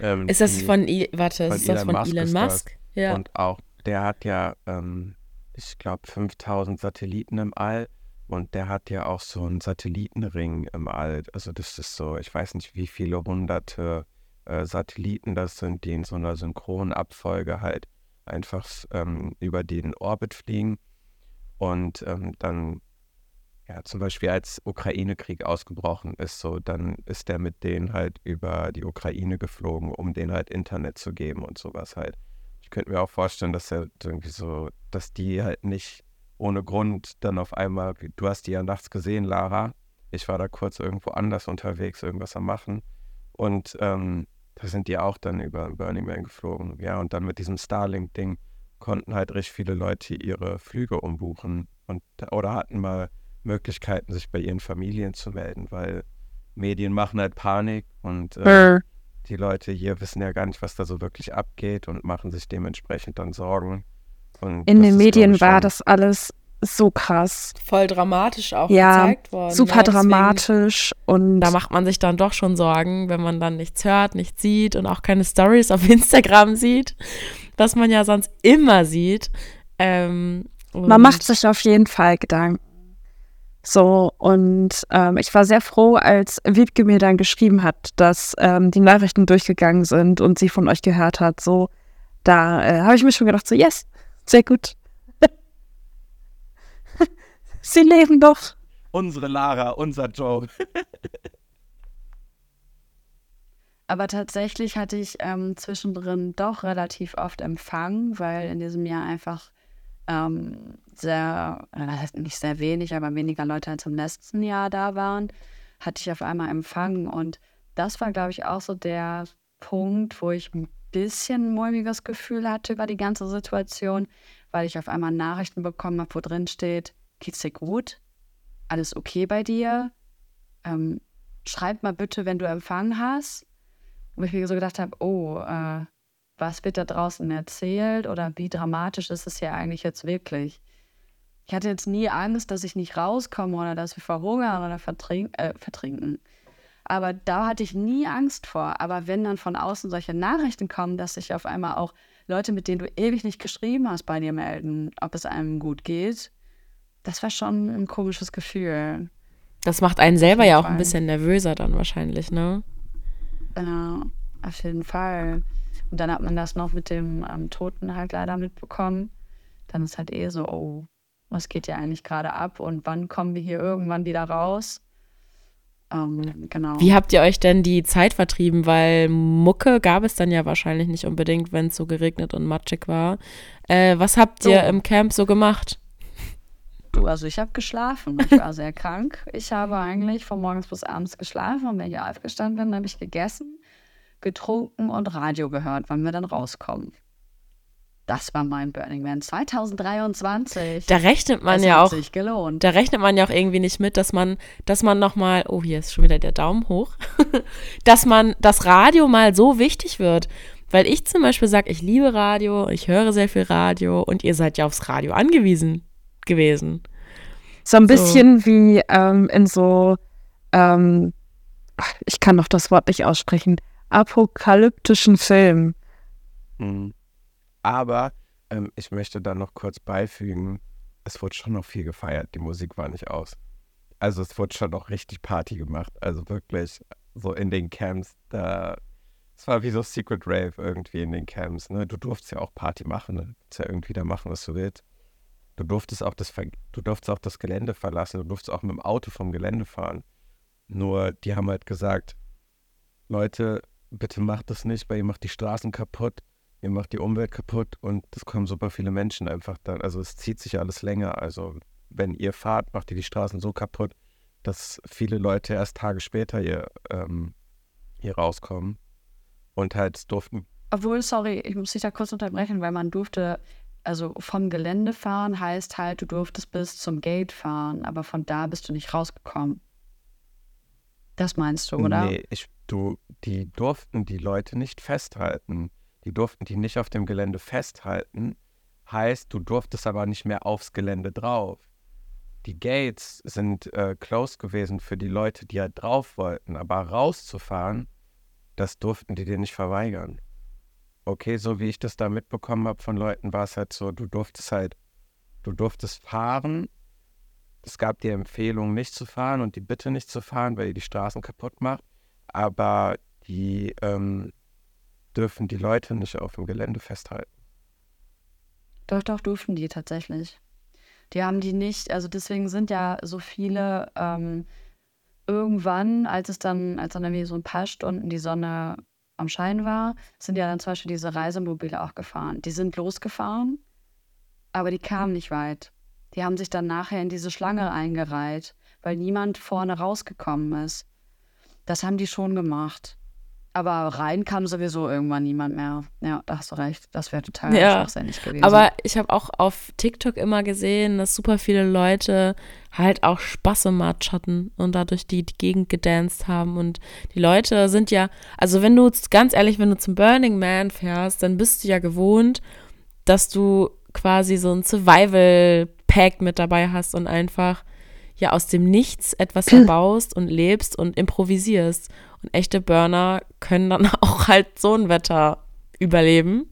ähm, Ist das die- von, I warte, von ist das Elon von Musk Elon das. Musk? Ja. Und auch der hat ja, ähm, ich glaube, 5000 Satelliten im All. Und der hat ja auch so einen Satellitenring im All. Also das ist so, ich weiß nicht, wie viele hunderte äh, Satelliten das sind, die in so einer synchronen Abfolge halt einfach ähm, über den Orbit fliegen. Und ähm, dann, ja, zum Beispiel als Ukraine-Krieg ausgebrochen ist, so, dann ist der mit denen halt über die Ukraine geflogen, um denen halt Internet zu geben und sowas halt. Könnte mir auch vorstellen, dass er irgendwie so, dass die halt nicht ohne Grund dann auf einmal, du hast die ja nachts gesehen, Lara. Ich war da kurz irgendwo anders unterwegs, irgendwas am Machen. Und ähm, da sind die auch dann über Burning Man geflogen. Ja, und dann mit diesem Starlink-Ding konnten halt richtig viele Leute ihre Flüge umbuchen und oder hatten mal Möglichkeiten, sich bei ihren Familien zu melden, weil Medien machen halt Panik und äh, die Leute hier wissen ja gar nicht, was da so wirklich abgeht und machen sich dementsprechend dann Sorgen. Und In den Medien war das alles so krass. Voll dramatisch auch Ja, gezeigt worden. Super ne? Deswegen- dramatisch und Da macht man sich dann doch schon Sorgen, wenn man dann nichts hört, nichts sieht und auch keine Stories auf *laughs* Instagram sieht, was man ja sonst immer sieht. Ähm, man macht sich auf jeden Fall Gedanken. So, und ähm, ich war sehr froh, als Wiebke mir dann geschrieben hat, dass ähm, die Nachrichten durchgegangen sind und sie von euch gehört hat. So, da äh, habe ich mir schon gedacht, so, yes, sehr gut. *laughs* sie leben doch. Unsere Lara, unser Joe. *laughs* Aber tatsächlich hatte ich ähm, zwischendrin doch relativ oft Empfang, weil in diesem Jahr einfach ähm, sehr, äh, nicht sehr wenig, aber weniger Leute als im letzten Jahr da waren, hatte ich auf einmal Empfang. Und das war, glaube ich, auch so der Punkt, wo ich ein bisschen mulmiges Gefühl hatte über die ganze Situation, weil ich auf einmal Nachrichten bekommen habe, wo drin steht, geht's dir gut? Alles okay bei dir? Ähm, schreib mal bitte, wenn du Empfang hast wo ich mir so gedacht habe, oh, äh, was wird da draußen erzählt oder wie dramatisch ist es ja eigentlich jetzt wirklich? Ich hatte jetzt nie Angst, dass ich nicht rauskomme oder dass wir verhungern oder vertrink äh, vertrinken. Aber da hatte ich nie Angst vor. Aber wenn dann von außen solche Nachrichten kommen, dass sich auf einmal auch Leute, mit denen du ewig nicht geschrieben hast, bei dir melden, ob es einem gut geht, das war schon ein komisches Gefühl. Das macht einen selber ja auch ein bisschen nervöser dann wahrscheinlich, ne? Ja, auf jeden Fall. Und dann hat man das noch mit dem ähm, Toten halt leider mitbekommen. Dann ist halt eh so, oh, was geht ja eigentlich gerade ab und wann kommen wir hier irgendwann wieder raus? Ähm, genau. Wie habt ihr euch denn die Zeit vertrieben? Weil Mucke gab es dann ja wahrscheinlich nicht unbedingt, wenn es so geregnet und matschig war. Äh, was habt ihr So. im Camp so gemacht? Du, also ich habe geschlafen. Ich war sehr *laughs* krank. Ich habe eigentlich von morgens bis abends geschlafen und wenn ich aufgestanden bin, habe ich gegessen, getrunken und Radio gehört, wann wir dann rauskommen. Das war mein Burning Man 2023. Da rechnet man es ja hat auch sich gelohnt. da rechnet man ja auch irgendwie nicht mit, dass man, dass man nochmal, oh, hier ist schon wieder der Daumen hoch, *laughs* dass man das Radio mal so wichtig wird. Weil ich zum Beispiel sage, ich liebe Radio, ich höre sehr viel Radio und ihr seid ja aufs Radio angewiesen gewesen. So ein bisschen wie ähm, in so, ähm, ich kann doch das Wort nicht aussprechen, apokalyptischen Filmen. Mhm. Aber ähm, ich möchte da noch kurz beifügen, es wurde schon noch viel gefeiert. Die Musik war nicht aus. Also es wurde schon noch richtig Party gemacht. Also wirklich so in den Camps, da es war wie so Secret Rave irgendwie in den Camps. Ne? Du durftest ja auch Party machen, ne? Du kannst ja irgendwie da machen, was du willst. Du durftest auch das, du durftest auch das Gelände verlassen, du durftest auch mit dem Auto vom Gelände fahren. Nur die haben halt gesagt, Leute, bitte macht das nicht, weil ihr macht die Straßen kaputt, ihr macht die Umwelt kaputt und es kommen super viele Menschen einfach dann. Also es zieht sich alles länger. Also wenn ihr fahrt, macht ihr die Straßen so kaputt, dass viele Leute erst Tage später hier, ähm, hier rauskommen. Und halt durften Obwohl, sorry, ich muss dich da kurz unterbrechen, weil man durfte, also vom Gelände fahren heißt halt, du durftest bis zum Gate fahren, aber von da bist du nicht rausgekommen. Das meinst du, oder? Nee, ich, du, die durften die Leute nicht festhalten. Die durften die nicht auf dem Gelände festhalten. Heißt, du durftest aber nicht mehr aufs Gelände drauf. Die Gates sind äh, closed gewesen für die Leute, die halt drauf wollten. Aber rauszufahren, das durften die dir nicht verweigern. Okay, so wie ich das da mitbekommen habe von Leuten, war es halt so, du durftest halt, du durftest fahren. Es gab die Empfehlung, nicht zu fahren und die Bitte nicht zu fahren, weil ihr die Straßen kaputt macht. Aber die ähm, dürfen die Leute nicht auf dem Gelände festhalten. Doch, doch, durften die tatsächlich. Die haben die nicht, also deswegen sind ja so viele ähm, irgendwann, als es dann, als dann irgendwie so ein paar Stunden die Sonne am Schein war, sind ja dann zum Beispiel diese Reisemobile auch gefahren. Die sind losgefahren, aber die kamen nicht weit. Die haben sich dann nachher in diese Schlange eingereiht, weil niemand vorne rausgekommen ist. Das haben die schon gemacht. Aber rein kam sowieso irgendwann niemand mehr. Ja, da hast du recht. Das wäre total Ja, schwachsinnig gewesen. Aber ich habe auch auf TikTok immer gesehen, dass super viele Leute halt auch Spaß im Matsch hatten und dadurch die, die Gegend gedanced haben. Und die Leute sind ja, also wenn du, ganz ehrlich, wenn du zum Burning Man fährst, dann bist du ja gewohnt, dass du quasi so ein Survival-Pack mit dabei hast und einfach ja aus dem Nichts etwas erbaust und lebst und improvisierst. Und echte Burner können dann *laughs* auch halt so ein Wetter überleben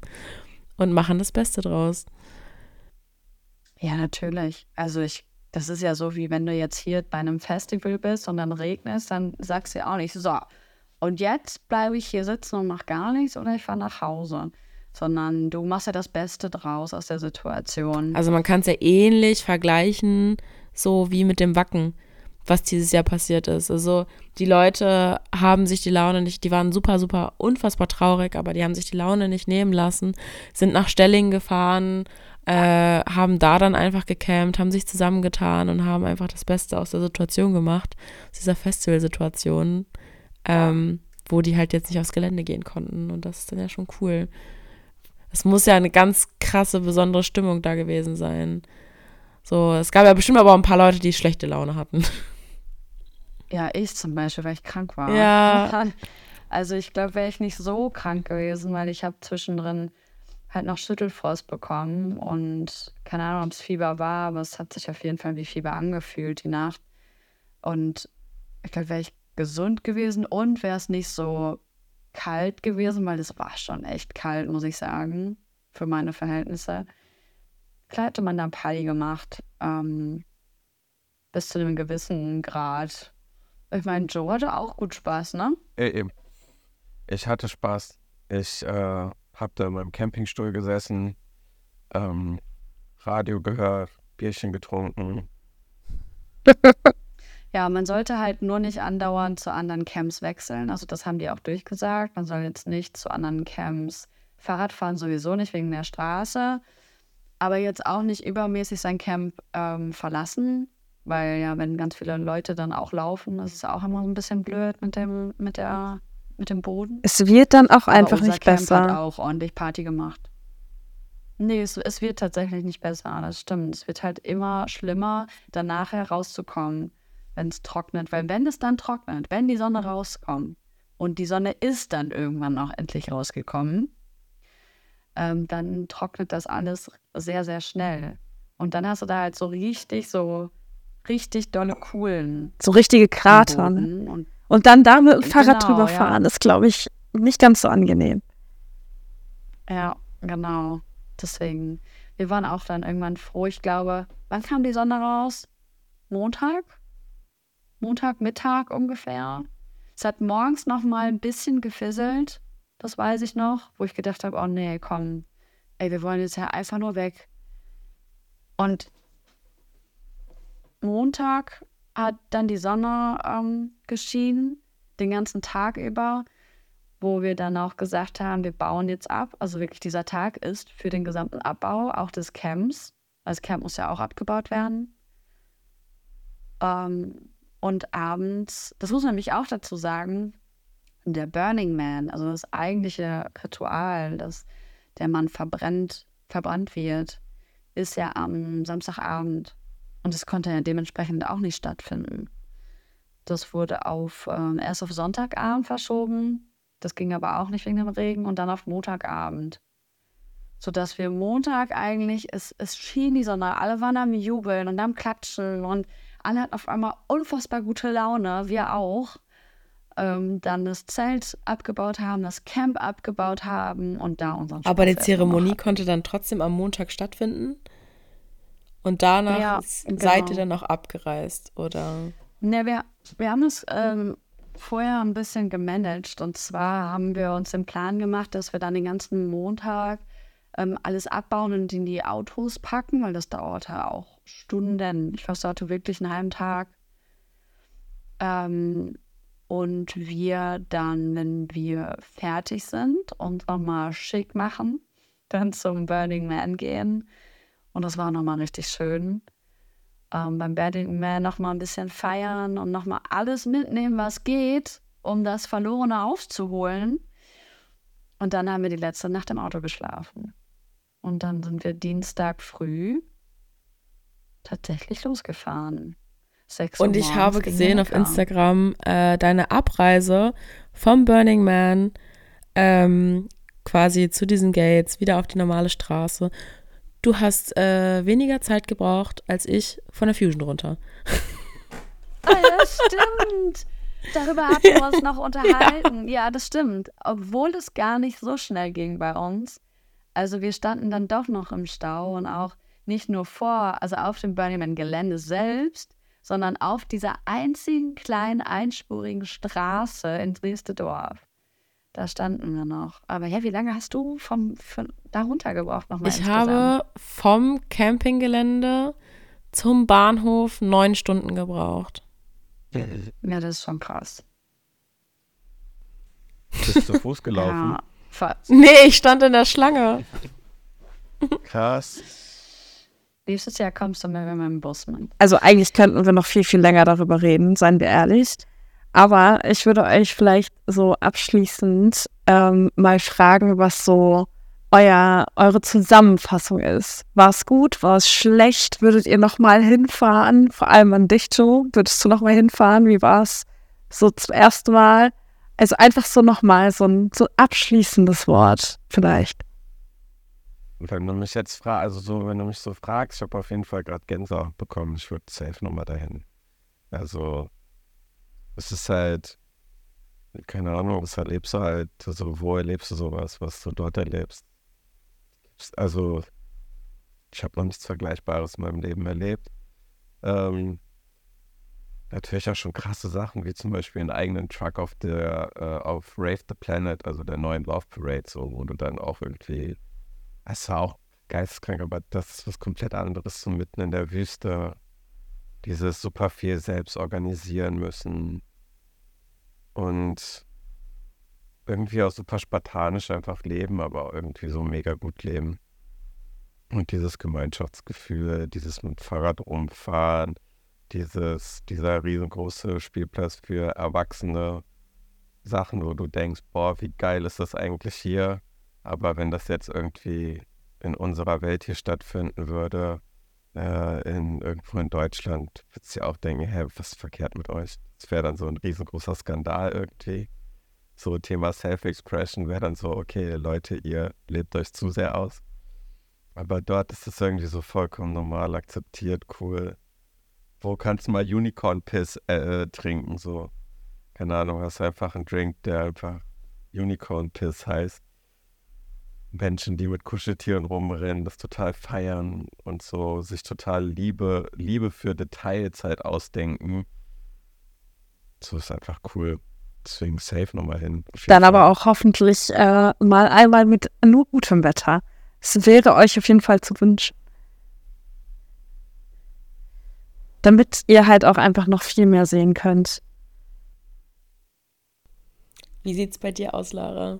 und machen das Beste draus. Ja, natürlich. Also ich, das ist ja so, wie wenn du jetzt hier bei einem Festival bist und dann regnet, dann sagst du ja auch nicht, so, und jetzt bleibe ich hier sitzen und mache gar nichts oder ich fahre nach Hause. Sondern du machst ja das Beste draus aus der Situation. Also man kann es ja ähnlich vergleichen, so wie mit dem Wacken, was dieses Jahr passiert ist. Also die Leute haben sich die Laune nicht, die waren super, super unfassbar traurig, aber die haben sich die Laune nicht nehmen lassen, sind nach Stellingen gefahren, äh, haben da dann einfach gecampt, haben sich zusammengetan und haben einfach das Beste aus der Situation gemacht, aus dieser Festivalsituation, ähm, wo die halt jetzt nicht aufs Gelände gehen konnten. Und das ist dann ja schon cool. Es muss ja eine ganz krasse, besondere Stimmung da gewesen sein. So, es gab ja bestimmt aber auch ein paar Leute, die schlechte Laune hatten. *laughs* Ja, ich zum Beispiel, weil ich krank war. Ja. *laughs* Also ich glaube, wäre ich nicht so krank gewesen, weil ich habe zwischendrin halt noch Schüttelfrost bekommen und keine Ahnung, ob es Fieber war, aber es hat sich auf jeden Fall wie Fieber angefühlt die Nacht. Und ich glaube, wäre ich gesund gewesen und wäre es nicht so kalt gewesen, weil es war schon echt kalt, muss ich sagen, für meine Verhältnisse. Klar hätte man da Party gemacht, ähm, bis zu einem gewissen Grad. Ich meine, Joe hatte auch gut Spaß, ne? Eben. Ich hatte Spaß. Ich äh, habe da in meinem Campingstuhl gesessen, ähm, Radio gehört, Bierchen getrunken. *laughs* Ja, man sollte halt nur nicht andauernd zu anderen Camps wechseln. Also das haben die auch durchgesagt. Man soll jetzt nicht zu anderen Camps Fahrrad fahren, sowieso nicht wegen der Straße. Aber jetzt auch nicht übermäßig sein Camp ähm, verlassen. Weil ja, wenn ganz viele Leute dann auch laufen, das ist auch immer so ein bisschen blöd mit dem, mit der, mit dem Boden. Es wird dann auch einfach nicht Camp besser. hat auch ordentlich Party gemacht. Nee, es, es wird tatsächlich nicht besser, das stimmt. Es wird halt immer schlimmer, danach herauszukommen, wenn es trocknet. Weil wenn es dann trocknet, wenn die Sonne rauskommt und die Sonne ist dann irgendwann auch endlich rausgekommen, ähm, dann trocknet das alles sehr, sehr schnell. Und dann hast du da halt so richtig, so richtig dolle Kuhlen So richtige am Krater. Ne? Und Und dann da mit dem Fahrrad Genau, drüber ja. fahren, ist, glaube ich, nicht ganz so angenehm. Ja, genau. Deswegen, wir waren auch dann irgendwann froh. Ich glaube, wann kam die Sonne raus? Montag? Montag, Mittag ungefähr. Es hat morgens noch mal ein bisschen gefisselt. Das weiß ich noch, wo ich gedacht habe, oh nee, komm, ey, wir wollen jetzt ja einfach nur weg. Und Montag hat dann die Sonne ähm, geschienen, den ganzen Tag über wo wir dann auch gesagt haben, wir bauen jetzt ab. Also wirklich dieser Tag ist für den gesamten Abbau auch des Camps. Also das Camp muss ja auch abgebaut werden. Ähm, und abends, das muss man nämlich auch dazu sagen, der Burning Man, also das eigentliche Ritual, dass der Mann verbrennt, verbrannt wird, ist ja am Samstagabend. Und das konnte ja dementsprechend auch nicht stattfinden. Das wurde auf, ähm, erst auf Sonntagabend verschoben. Das ging aber auch nicht wegen dem Regen und dann auf Montagabend. Sodass wir Montag eigentlich, es, es schien die Sonne, alle waren am Jubeln und am Klatschen und alle hatten auf einmal unfassbar gute Laune, wir auch. Ähm, dann das Zelt abgebaut haben, das Camp abgebaut haben und da unseren Aber die Spaß Zeremonie konnte dann trotzdem am Montag stattfinden. Und danach Ja, genau. seid ihr dann auch abgereist, oder? Ne, wir, wir haben es ähm, vorher ein bisschen gemanagt. Und zwar haben wir uns den Plan gemacht, dass wir dann den ganzen Montag ähm, alles abbauen und in die Autos packen, weil das dauerte auch Stunden. Ich dauerte wirklich einen halben Tag. Ähm, und wir dann, wenn wir fertig sind, uns nochmal schick machen, dann zum Burning Man gehen. Und das war nochmal richtig schön. Ähm, beim Burning Man nochmal ein bisschen feiern und nochmal alles mitnehmen, was geht, um das Verlorene aufzuholen. Und dann haben wir die letzte Nacht im Auto geschlafen. Und dann sind wir Dienstag früh tatsächlich losgefahren. Sechs Uhr Und ich morgens habe gesehen auf. Instagram äh, deine Abreise vom Burning Man ähm, quasi zu diesen Gates, wieder auf die normale Straße. Du hast äh, weniger Zeit gebraucht als ich von der Fusion runter. Ah, ja, stimmt. Darüber hatten wir uns noch *laughs* unterhalten. Ja. das stimmt. Obwohl es gar nicht so schnell ging bei uns. Also wir standen dann doch noch im Stau und auch nicht nur vor, also auf dem Burning Man Gelände selbst, sondern auf dieser einzigen kleinen einspurigen Straße in Dresden-Dorf. Da standen wir noch. Aber ja, wie lange hast du vom, von da runter gebraucht nochmal Ich insgesamt? habe vom Campinggelände zum Bahnhof neun Stunden gebraucht. Ja, das ist schon krass. Bist du zu Fuß *laughs* gelaufen? Ja, fast. Nee, ich stand in der Schlange. Krass. Nächstes Jahr kommst du mit meinem Bus mit. Also eigentlich könnten wir noch viel, viel länger darüber reden, seien wir ehrlich. Aber ich würde euch vielleicht so abschließend ähm, mal fragen, was so euer, eure Zusammenfassung ist. War es gut? War es schlecht? Würdet ihr noch mal hinfahren? Vor allem an dich, Joe. Würdest du noch mal hinfahren? Wie war es so zum ersten Mal? Also einfach so noch mal so ein so abschließendes Wort vielleicht. Wenn du mich jetzt fragst, also so, wenn du mich so fragst, ich habe auf jeden Fall gerade Gänsehaut bekommen. Ich würde safe nochmal dahin. Also, es ist halt, keine Ahnung, das erlebst du halt, also wo erlebst du sowas, was du dort erlebst? Also, ich habe noch nichts Vergleichbares in meinem Leben erlebt. Ähm, natürlich auch schon krasse Sachen, wie zum Beispiel einen eigenen Truck auf der, äh, auf Rave the Planet, also der neuen Love Parade, so, wo du dann auch irgendwie es war auch geisteskrank, aber das ist was komplett anderes, so mitten in der Wüste. Dieses super viel selbst organisieren müssen. Und irgendwie auch super spartanisch einfach leben, aber irgendwie so mega gut leben. Und dieses Gemeinschaftsgefühl, dieses mit Fahrrad rumfahren, dieses, dieser riesengroße Spielplatz für erwachsene Sachen, wo du denkst, boah, wie geil ist das eigentlich hier? Aber wenn das jetzt irgendwie in unserer Welt hier stattfinden würde, äh, in, irgendwo in Deutschland, würdest du ja auch denken, hä, was ist verkehrt mit euch? Das wäre dann so ein riesengroßer Skandal irgendwie. So Thema Self-Expression wäre dann so, okay, Leute, ihr lebt euch zu sehr aus. Aber dort ist es irgendwie so vollkommen normal, akzeptiert, cool. Wo kannst du mal Unicorn-Piss äh, trinken? So, keine Ahnung, hast du einfach einen Drink, der einfach Unicorn-Piss heißt. Menschen, die mit Kuscheltieren rumrennen, das total feiern und so sich total Liebe, Liebe für Details halt ausdenken. So ist einfach cool. Deswegen safe nochmal hin. Dann aber Fall. auch hoffentlich äh, mal einmal mit nur gutem Wetter. Es wäre euch auf jeden Fall zu wünschen. Damit ihr halt auch einfach noch viel mehr sehen könnt. Wie sieht's bei dir aus, Lara?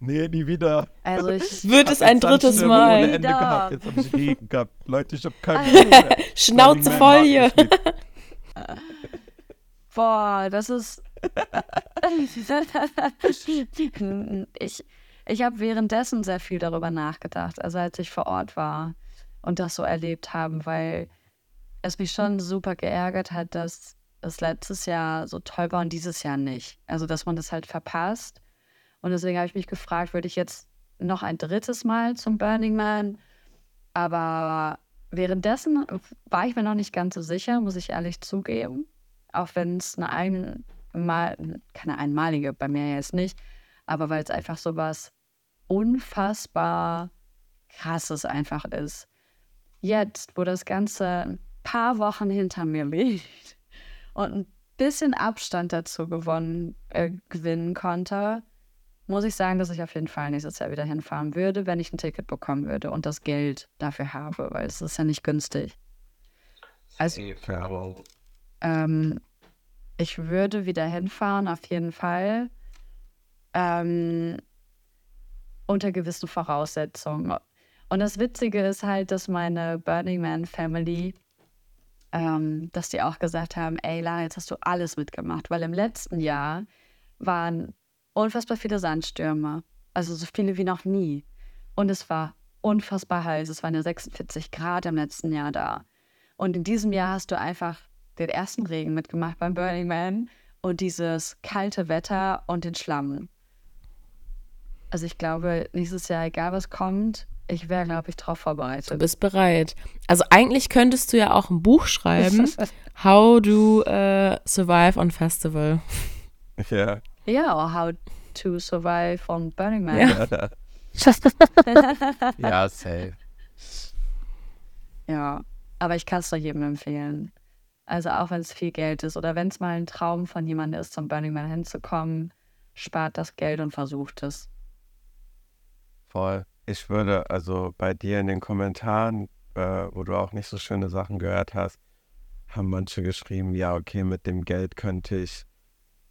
Nee, nie wieder. Also ich. *laughs* Wird es ein drittes Mal? Ohne Ende gehabt. Jetzt habe ich Regen gehabt. Leute, ich habe keine Ruhe mehr. *laughs* Schnauze voll hier. *laughs* Boah, das ist. ich ich habe währenddessen sehr viel darüber nachgedacht, also als ich vor Ort war und das so erlebt habe, weil es mich schon super geärgert hat, dass es letztes Jahr so toll war und dieses Jahr nicht. Also, dass man das halt verpasst. Und deswegen habe ich mich gefragt, würde ich jetzt noch ein drittes Mal zum Burning Man? Aber währenddessen war ich mir noch nicht ganz so sicher, muss ich ehrlich zugeben. Auch wenn es eine einmal, keine einmalige, bei mir jetzt nicht, aber weil es einfach so was unfassbar krasses einfach ist. Jetzt, wo das Ganze ein paar Wochen hinter mir liegt und ein bisschen Abstand dazu gewonnen, äh, gewinnen konnte, muss ich sagen, dass ich auf jeden Fall nächstes Jahr wieder hinfahren würde, wenn ich ein Ticket bekommen würde und das Geld dafür habe, weil es ist ja nicht günstig. Also, ähm, ich würde wieder hinfahren, auf jeden Fall. Ähm, unter gewissen Voraussetzungen. Und das Witzige ist halt, dass meine Burning Man Family, ähm, dass die auch gesagt haben, ey Lara, jetzt hast du alles mitgemacht, weil im letzten Jahr waren unfassbar viele Sandstürme, also so viele wie noch nie. Und es war unfassbar heiß, es waren ja 46 Grad im letzten Jahr da. Und in diesem Jahr hast du einfach den ersten Regen mitgemacht beim Burning Man und dieses kalte Wetter und den Schlamm. Also ich glaube, nächstes Jahr, egal was kommt, ich wäre, glaube ich, drauf Du vorbereitet. bist bereit. Also eigentlich könntest du ja auch ein Buch schreiben, *laughs* How to äh, Survive on Festival. Ja. Ja, or how to survive on Burning Man. Ja. *laughs* ja, safe. Ja, aber ich kann es doch jedem empfehlen. Also auch wenn es viel Geld ist oder wenn es mal ein Traum von jemandem ist, zum Burning Man hinzukommen, spart das Geld und versucht es. Voll. Ich würde, also bei dir in den Kommentaren, äh, wo du auch nicht so schöne Sachen gehört hast, haben manche geschrieben, ja, okay, mit dem Geld könnte ich,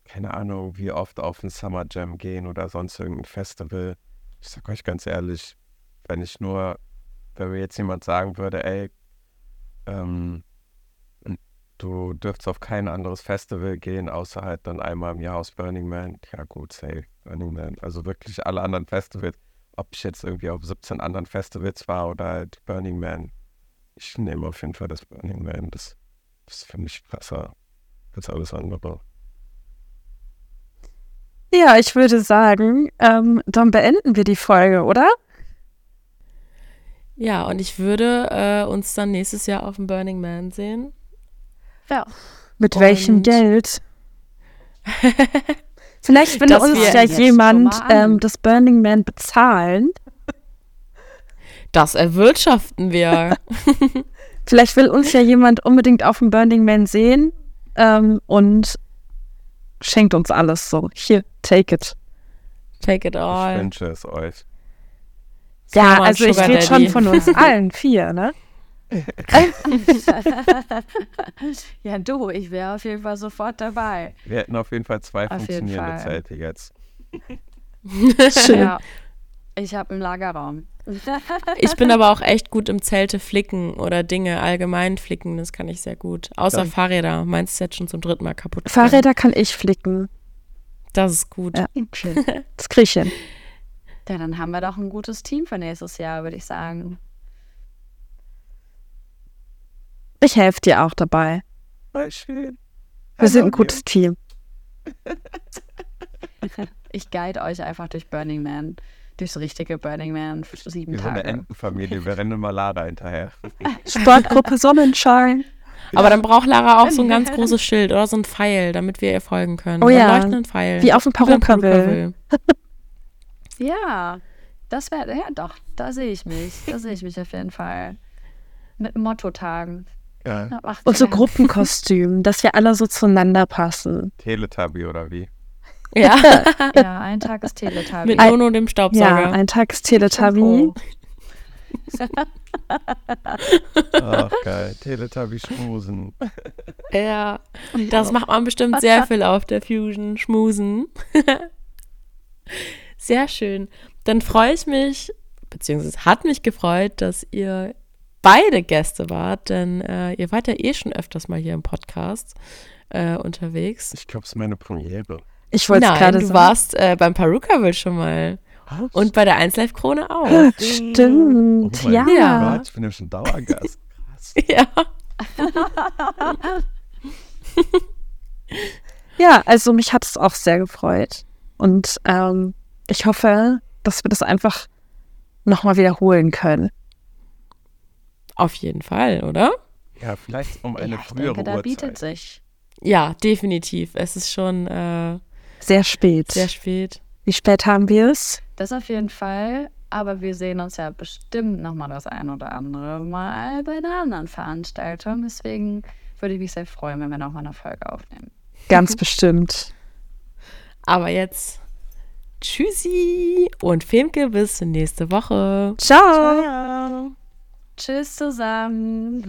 keine Ahnung, wie oft auf ein Summer Jam gehen oder sonst irgendein Festival. Ich sag euch ganz ehrlich, wenn ich nur, wenn mir jetzt jemand sagen würde, ey, ähm, du dürftest auf kein anderes Festival gehen, außer halt dann einmal im Jahr aus Burning Man. Ja gut, safe, Burning Man. Also wirklich alle anderen Festivals, ob ich jetzt irgendwie auf 17 anderen Festivals war oder halt Burning Man. Ich nehme auf jeden Fall das Burning Man. Das, das finde ich besser als alles andere. Ja, ich würde sagen, ähm, dann beenden wir die Folge, oder? Ja, und ich würde äh, uns dann nächstes Jahr auf dem Burning Man sehen. Ja. Mit Und- welchem Geld? *laughs* Vielleicht *laughs* will uns ja jemand ähm, das Burning Man bezahlen. Das erwirtschaften wir. *laughs* Vielleicht will uns ja jemand unbedingt auf dem Burning Man sehen ähm, und schenkt uns alles so. Hier, take it. Take it Ich all. wünsche es euch. Ja, also ich rede schon von uns *laughs* allen vier, ne? *laughs* ja, du, ich wäre auf jeden Fall sofort dabei. Wir hätten auf jeden Fall zwei Auf funktionierende Fall. Zelte jetzt. *laughs* Schön. Ja. Ich habe einen Lagerraum. *laughs* Ich bin aber auch echt gut im Zelte flicken oder Dinge allgemein flicken. Das kann ich sehr gut. Außer Ja. Fahrräder. Meins ist jetzt schon zum dritten Mal kaputt. gegangen. Fahrräder kann ich flicken. Das ist gut. Ja. *laughs* Das krieg ich hin. Ja, dann haben wir doch ein gutes Team für nächstes Jahr, würde ich sagen. Ich helfe dir auch dabei. Voll schön. Wir sind ein gutes Team. *laughs* Ich guide euch einfach durch Burning Man. Durchs richtige Burning Man für sieben Wie so eine Tage. Entenfamilie. Wir rennen immer Lada hinterher. *laughs* Sportgruppe Sonnenschein. Aber dann braucht Lara auch so ein ganz *laughs* großes Schild oder so ein Pfeil, damit wir ihr folgen können. Oh So ja. leuchtenden Pfeil. Wie auf dem Perukaville. Ja, das wäre, ja doch, da sehe ich mich. Da sehe ich mich auf jeden Fall. Mit Motto-Tagen. Ja. Und so Sinn. Gruppenkostüm, dass wir alle so zueinander passen. Teletubby oder wie? Ja, Ja, ein Tag ist Teletubby. mit Nono dem Staubsauger. Ja, ein Tag ist Teletubby. Ach, geil. Teletubby schmusen. Ja, das macht man bestimmt sehr viel auf der Fusion. Schmusen. *laughs* Sehr schön. Dann freue ich mich, beziehungsweise hat mich gefreut, dass ihr beide Gäste wart, denn äh, ihr wart ja eh schon öfters mal hier im Podcast äh, unterwegs. Ich glaube, es ist meine Premiere. Ich wollte es gerade du sagen. warst äh, beim Perukaville schon mal und bei der 1 Live Krone auch. Stimmt, Oh mein ja. Ja. Gott, ich bin ja schon Dauergast. *laughs* Krass. ja. Ja, also mich hat es auch sehr gefreut. Und ähm, ich hoffe, dass wir das einfach nochmal wiederholen können. Auf jeden Fall, oder? Ja, vielleicht um eine ja, ich frühere denke, da bietet Uhrzeit. sich. Ja, definitiv. Es ist schon äh, Sehr spät. sehr spät. Wie spät haben wir es? Das auf jeden Fall. Aber wir sehen uns ja bestimmt nochmal das ein oder andere Mal bei einer anderen Veranstaltung. Deswegen würde ich mich sehr freuen, wenn wir nochmal eine Folge aufnehmen. Ganz *laughs* bestimmt. Aber jetzt tschüssi und Femke bis nächste Woche. Ciao. Tschüss zusammen.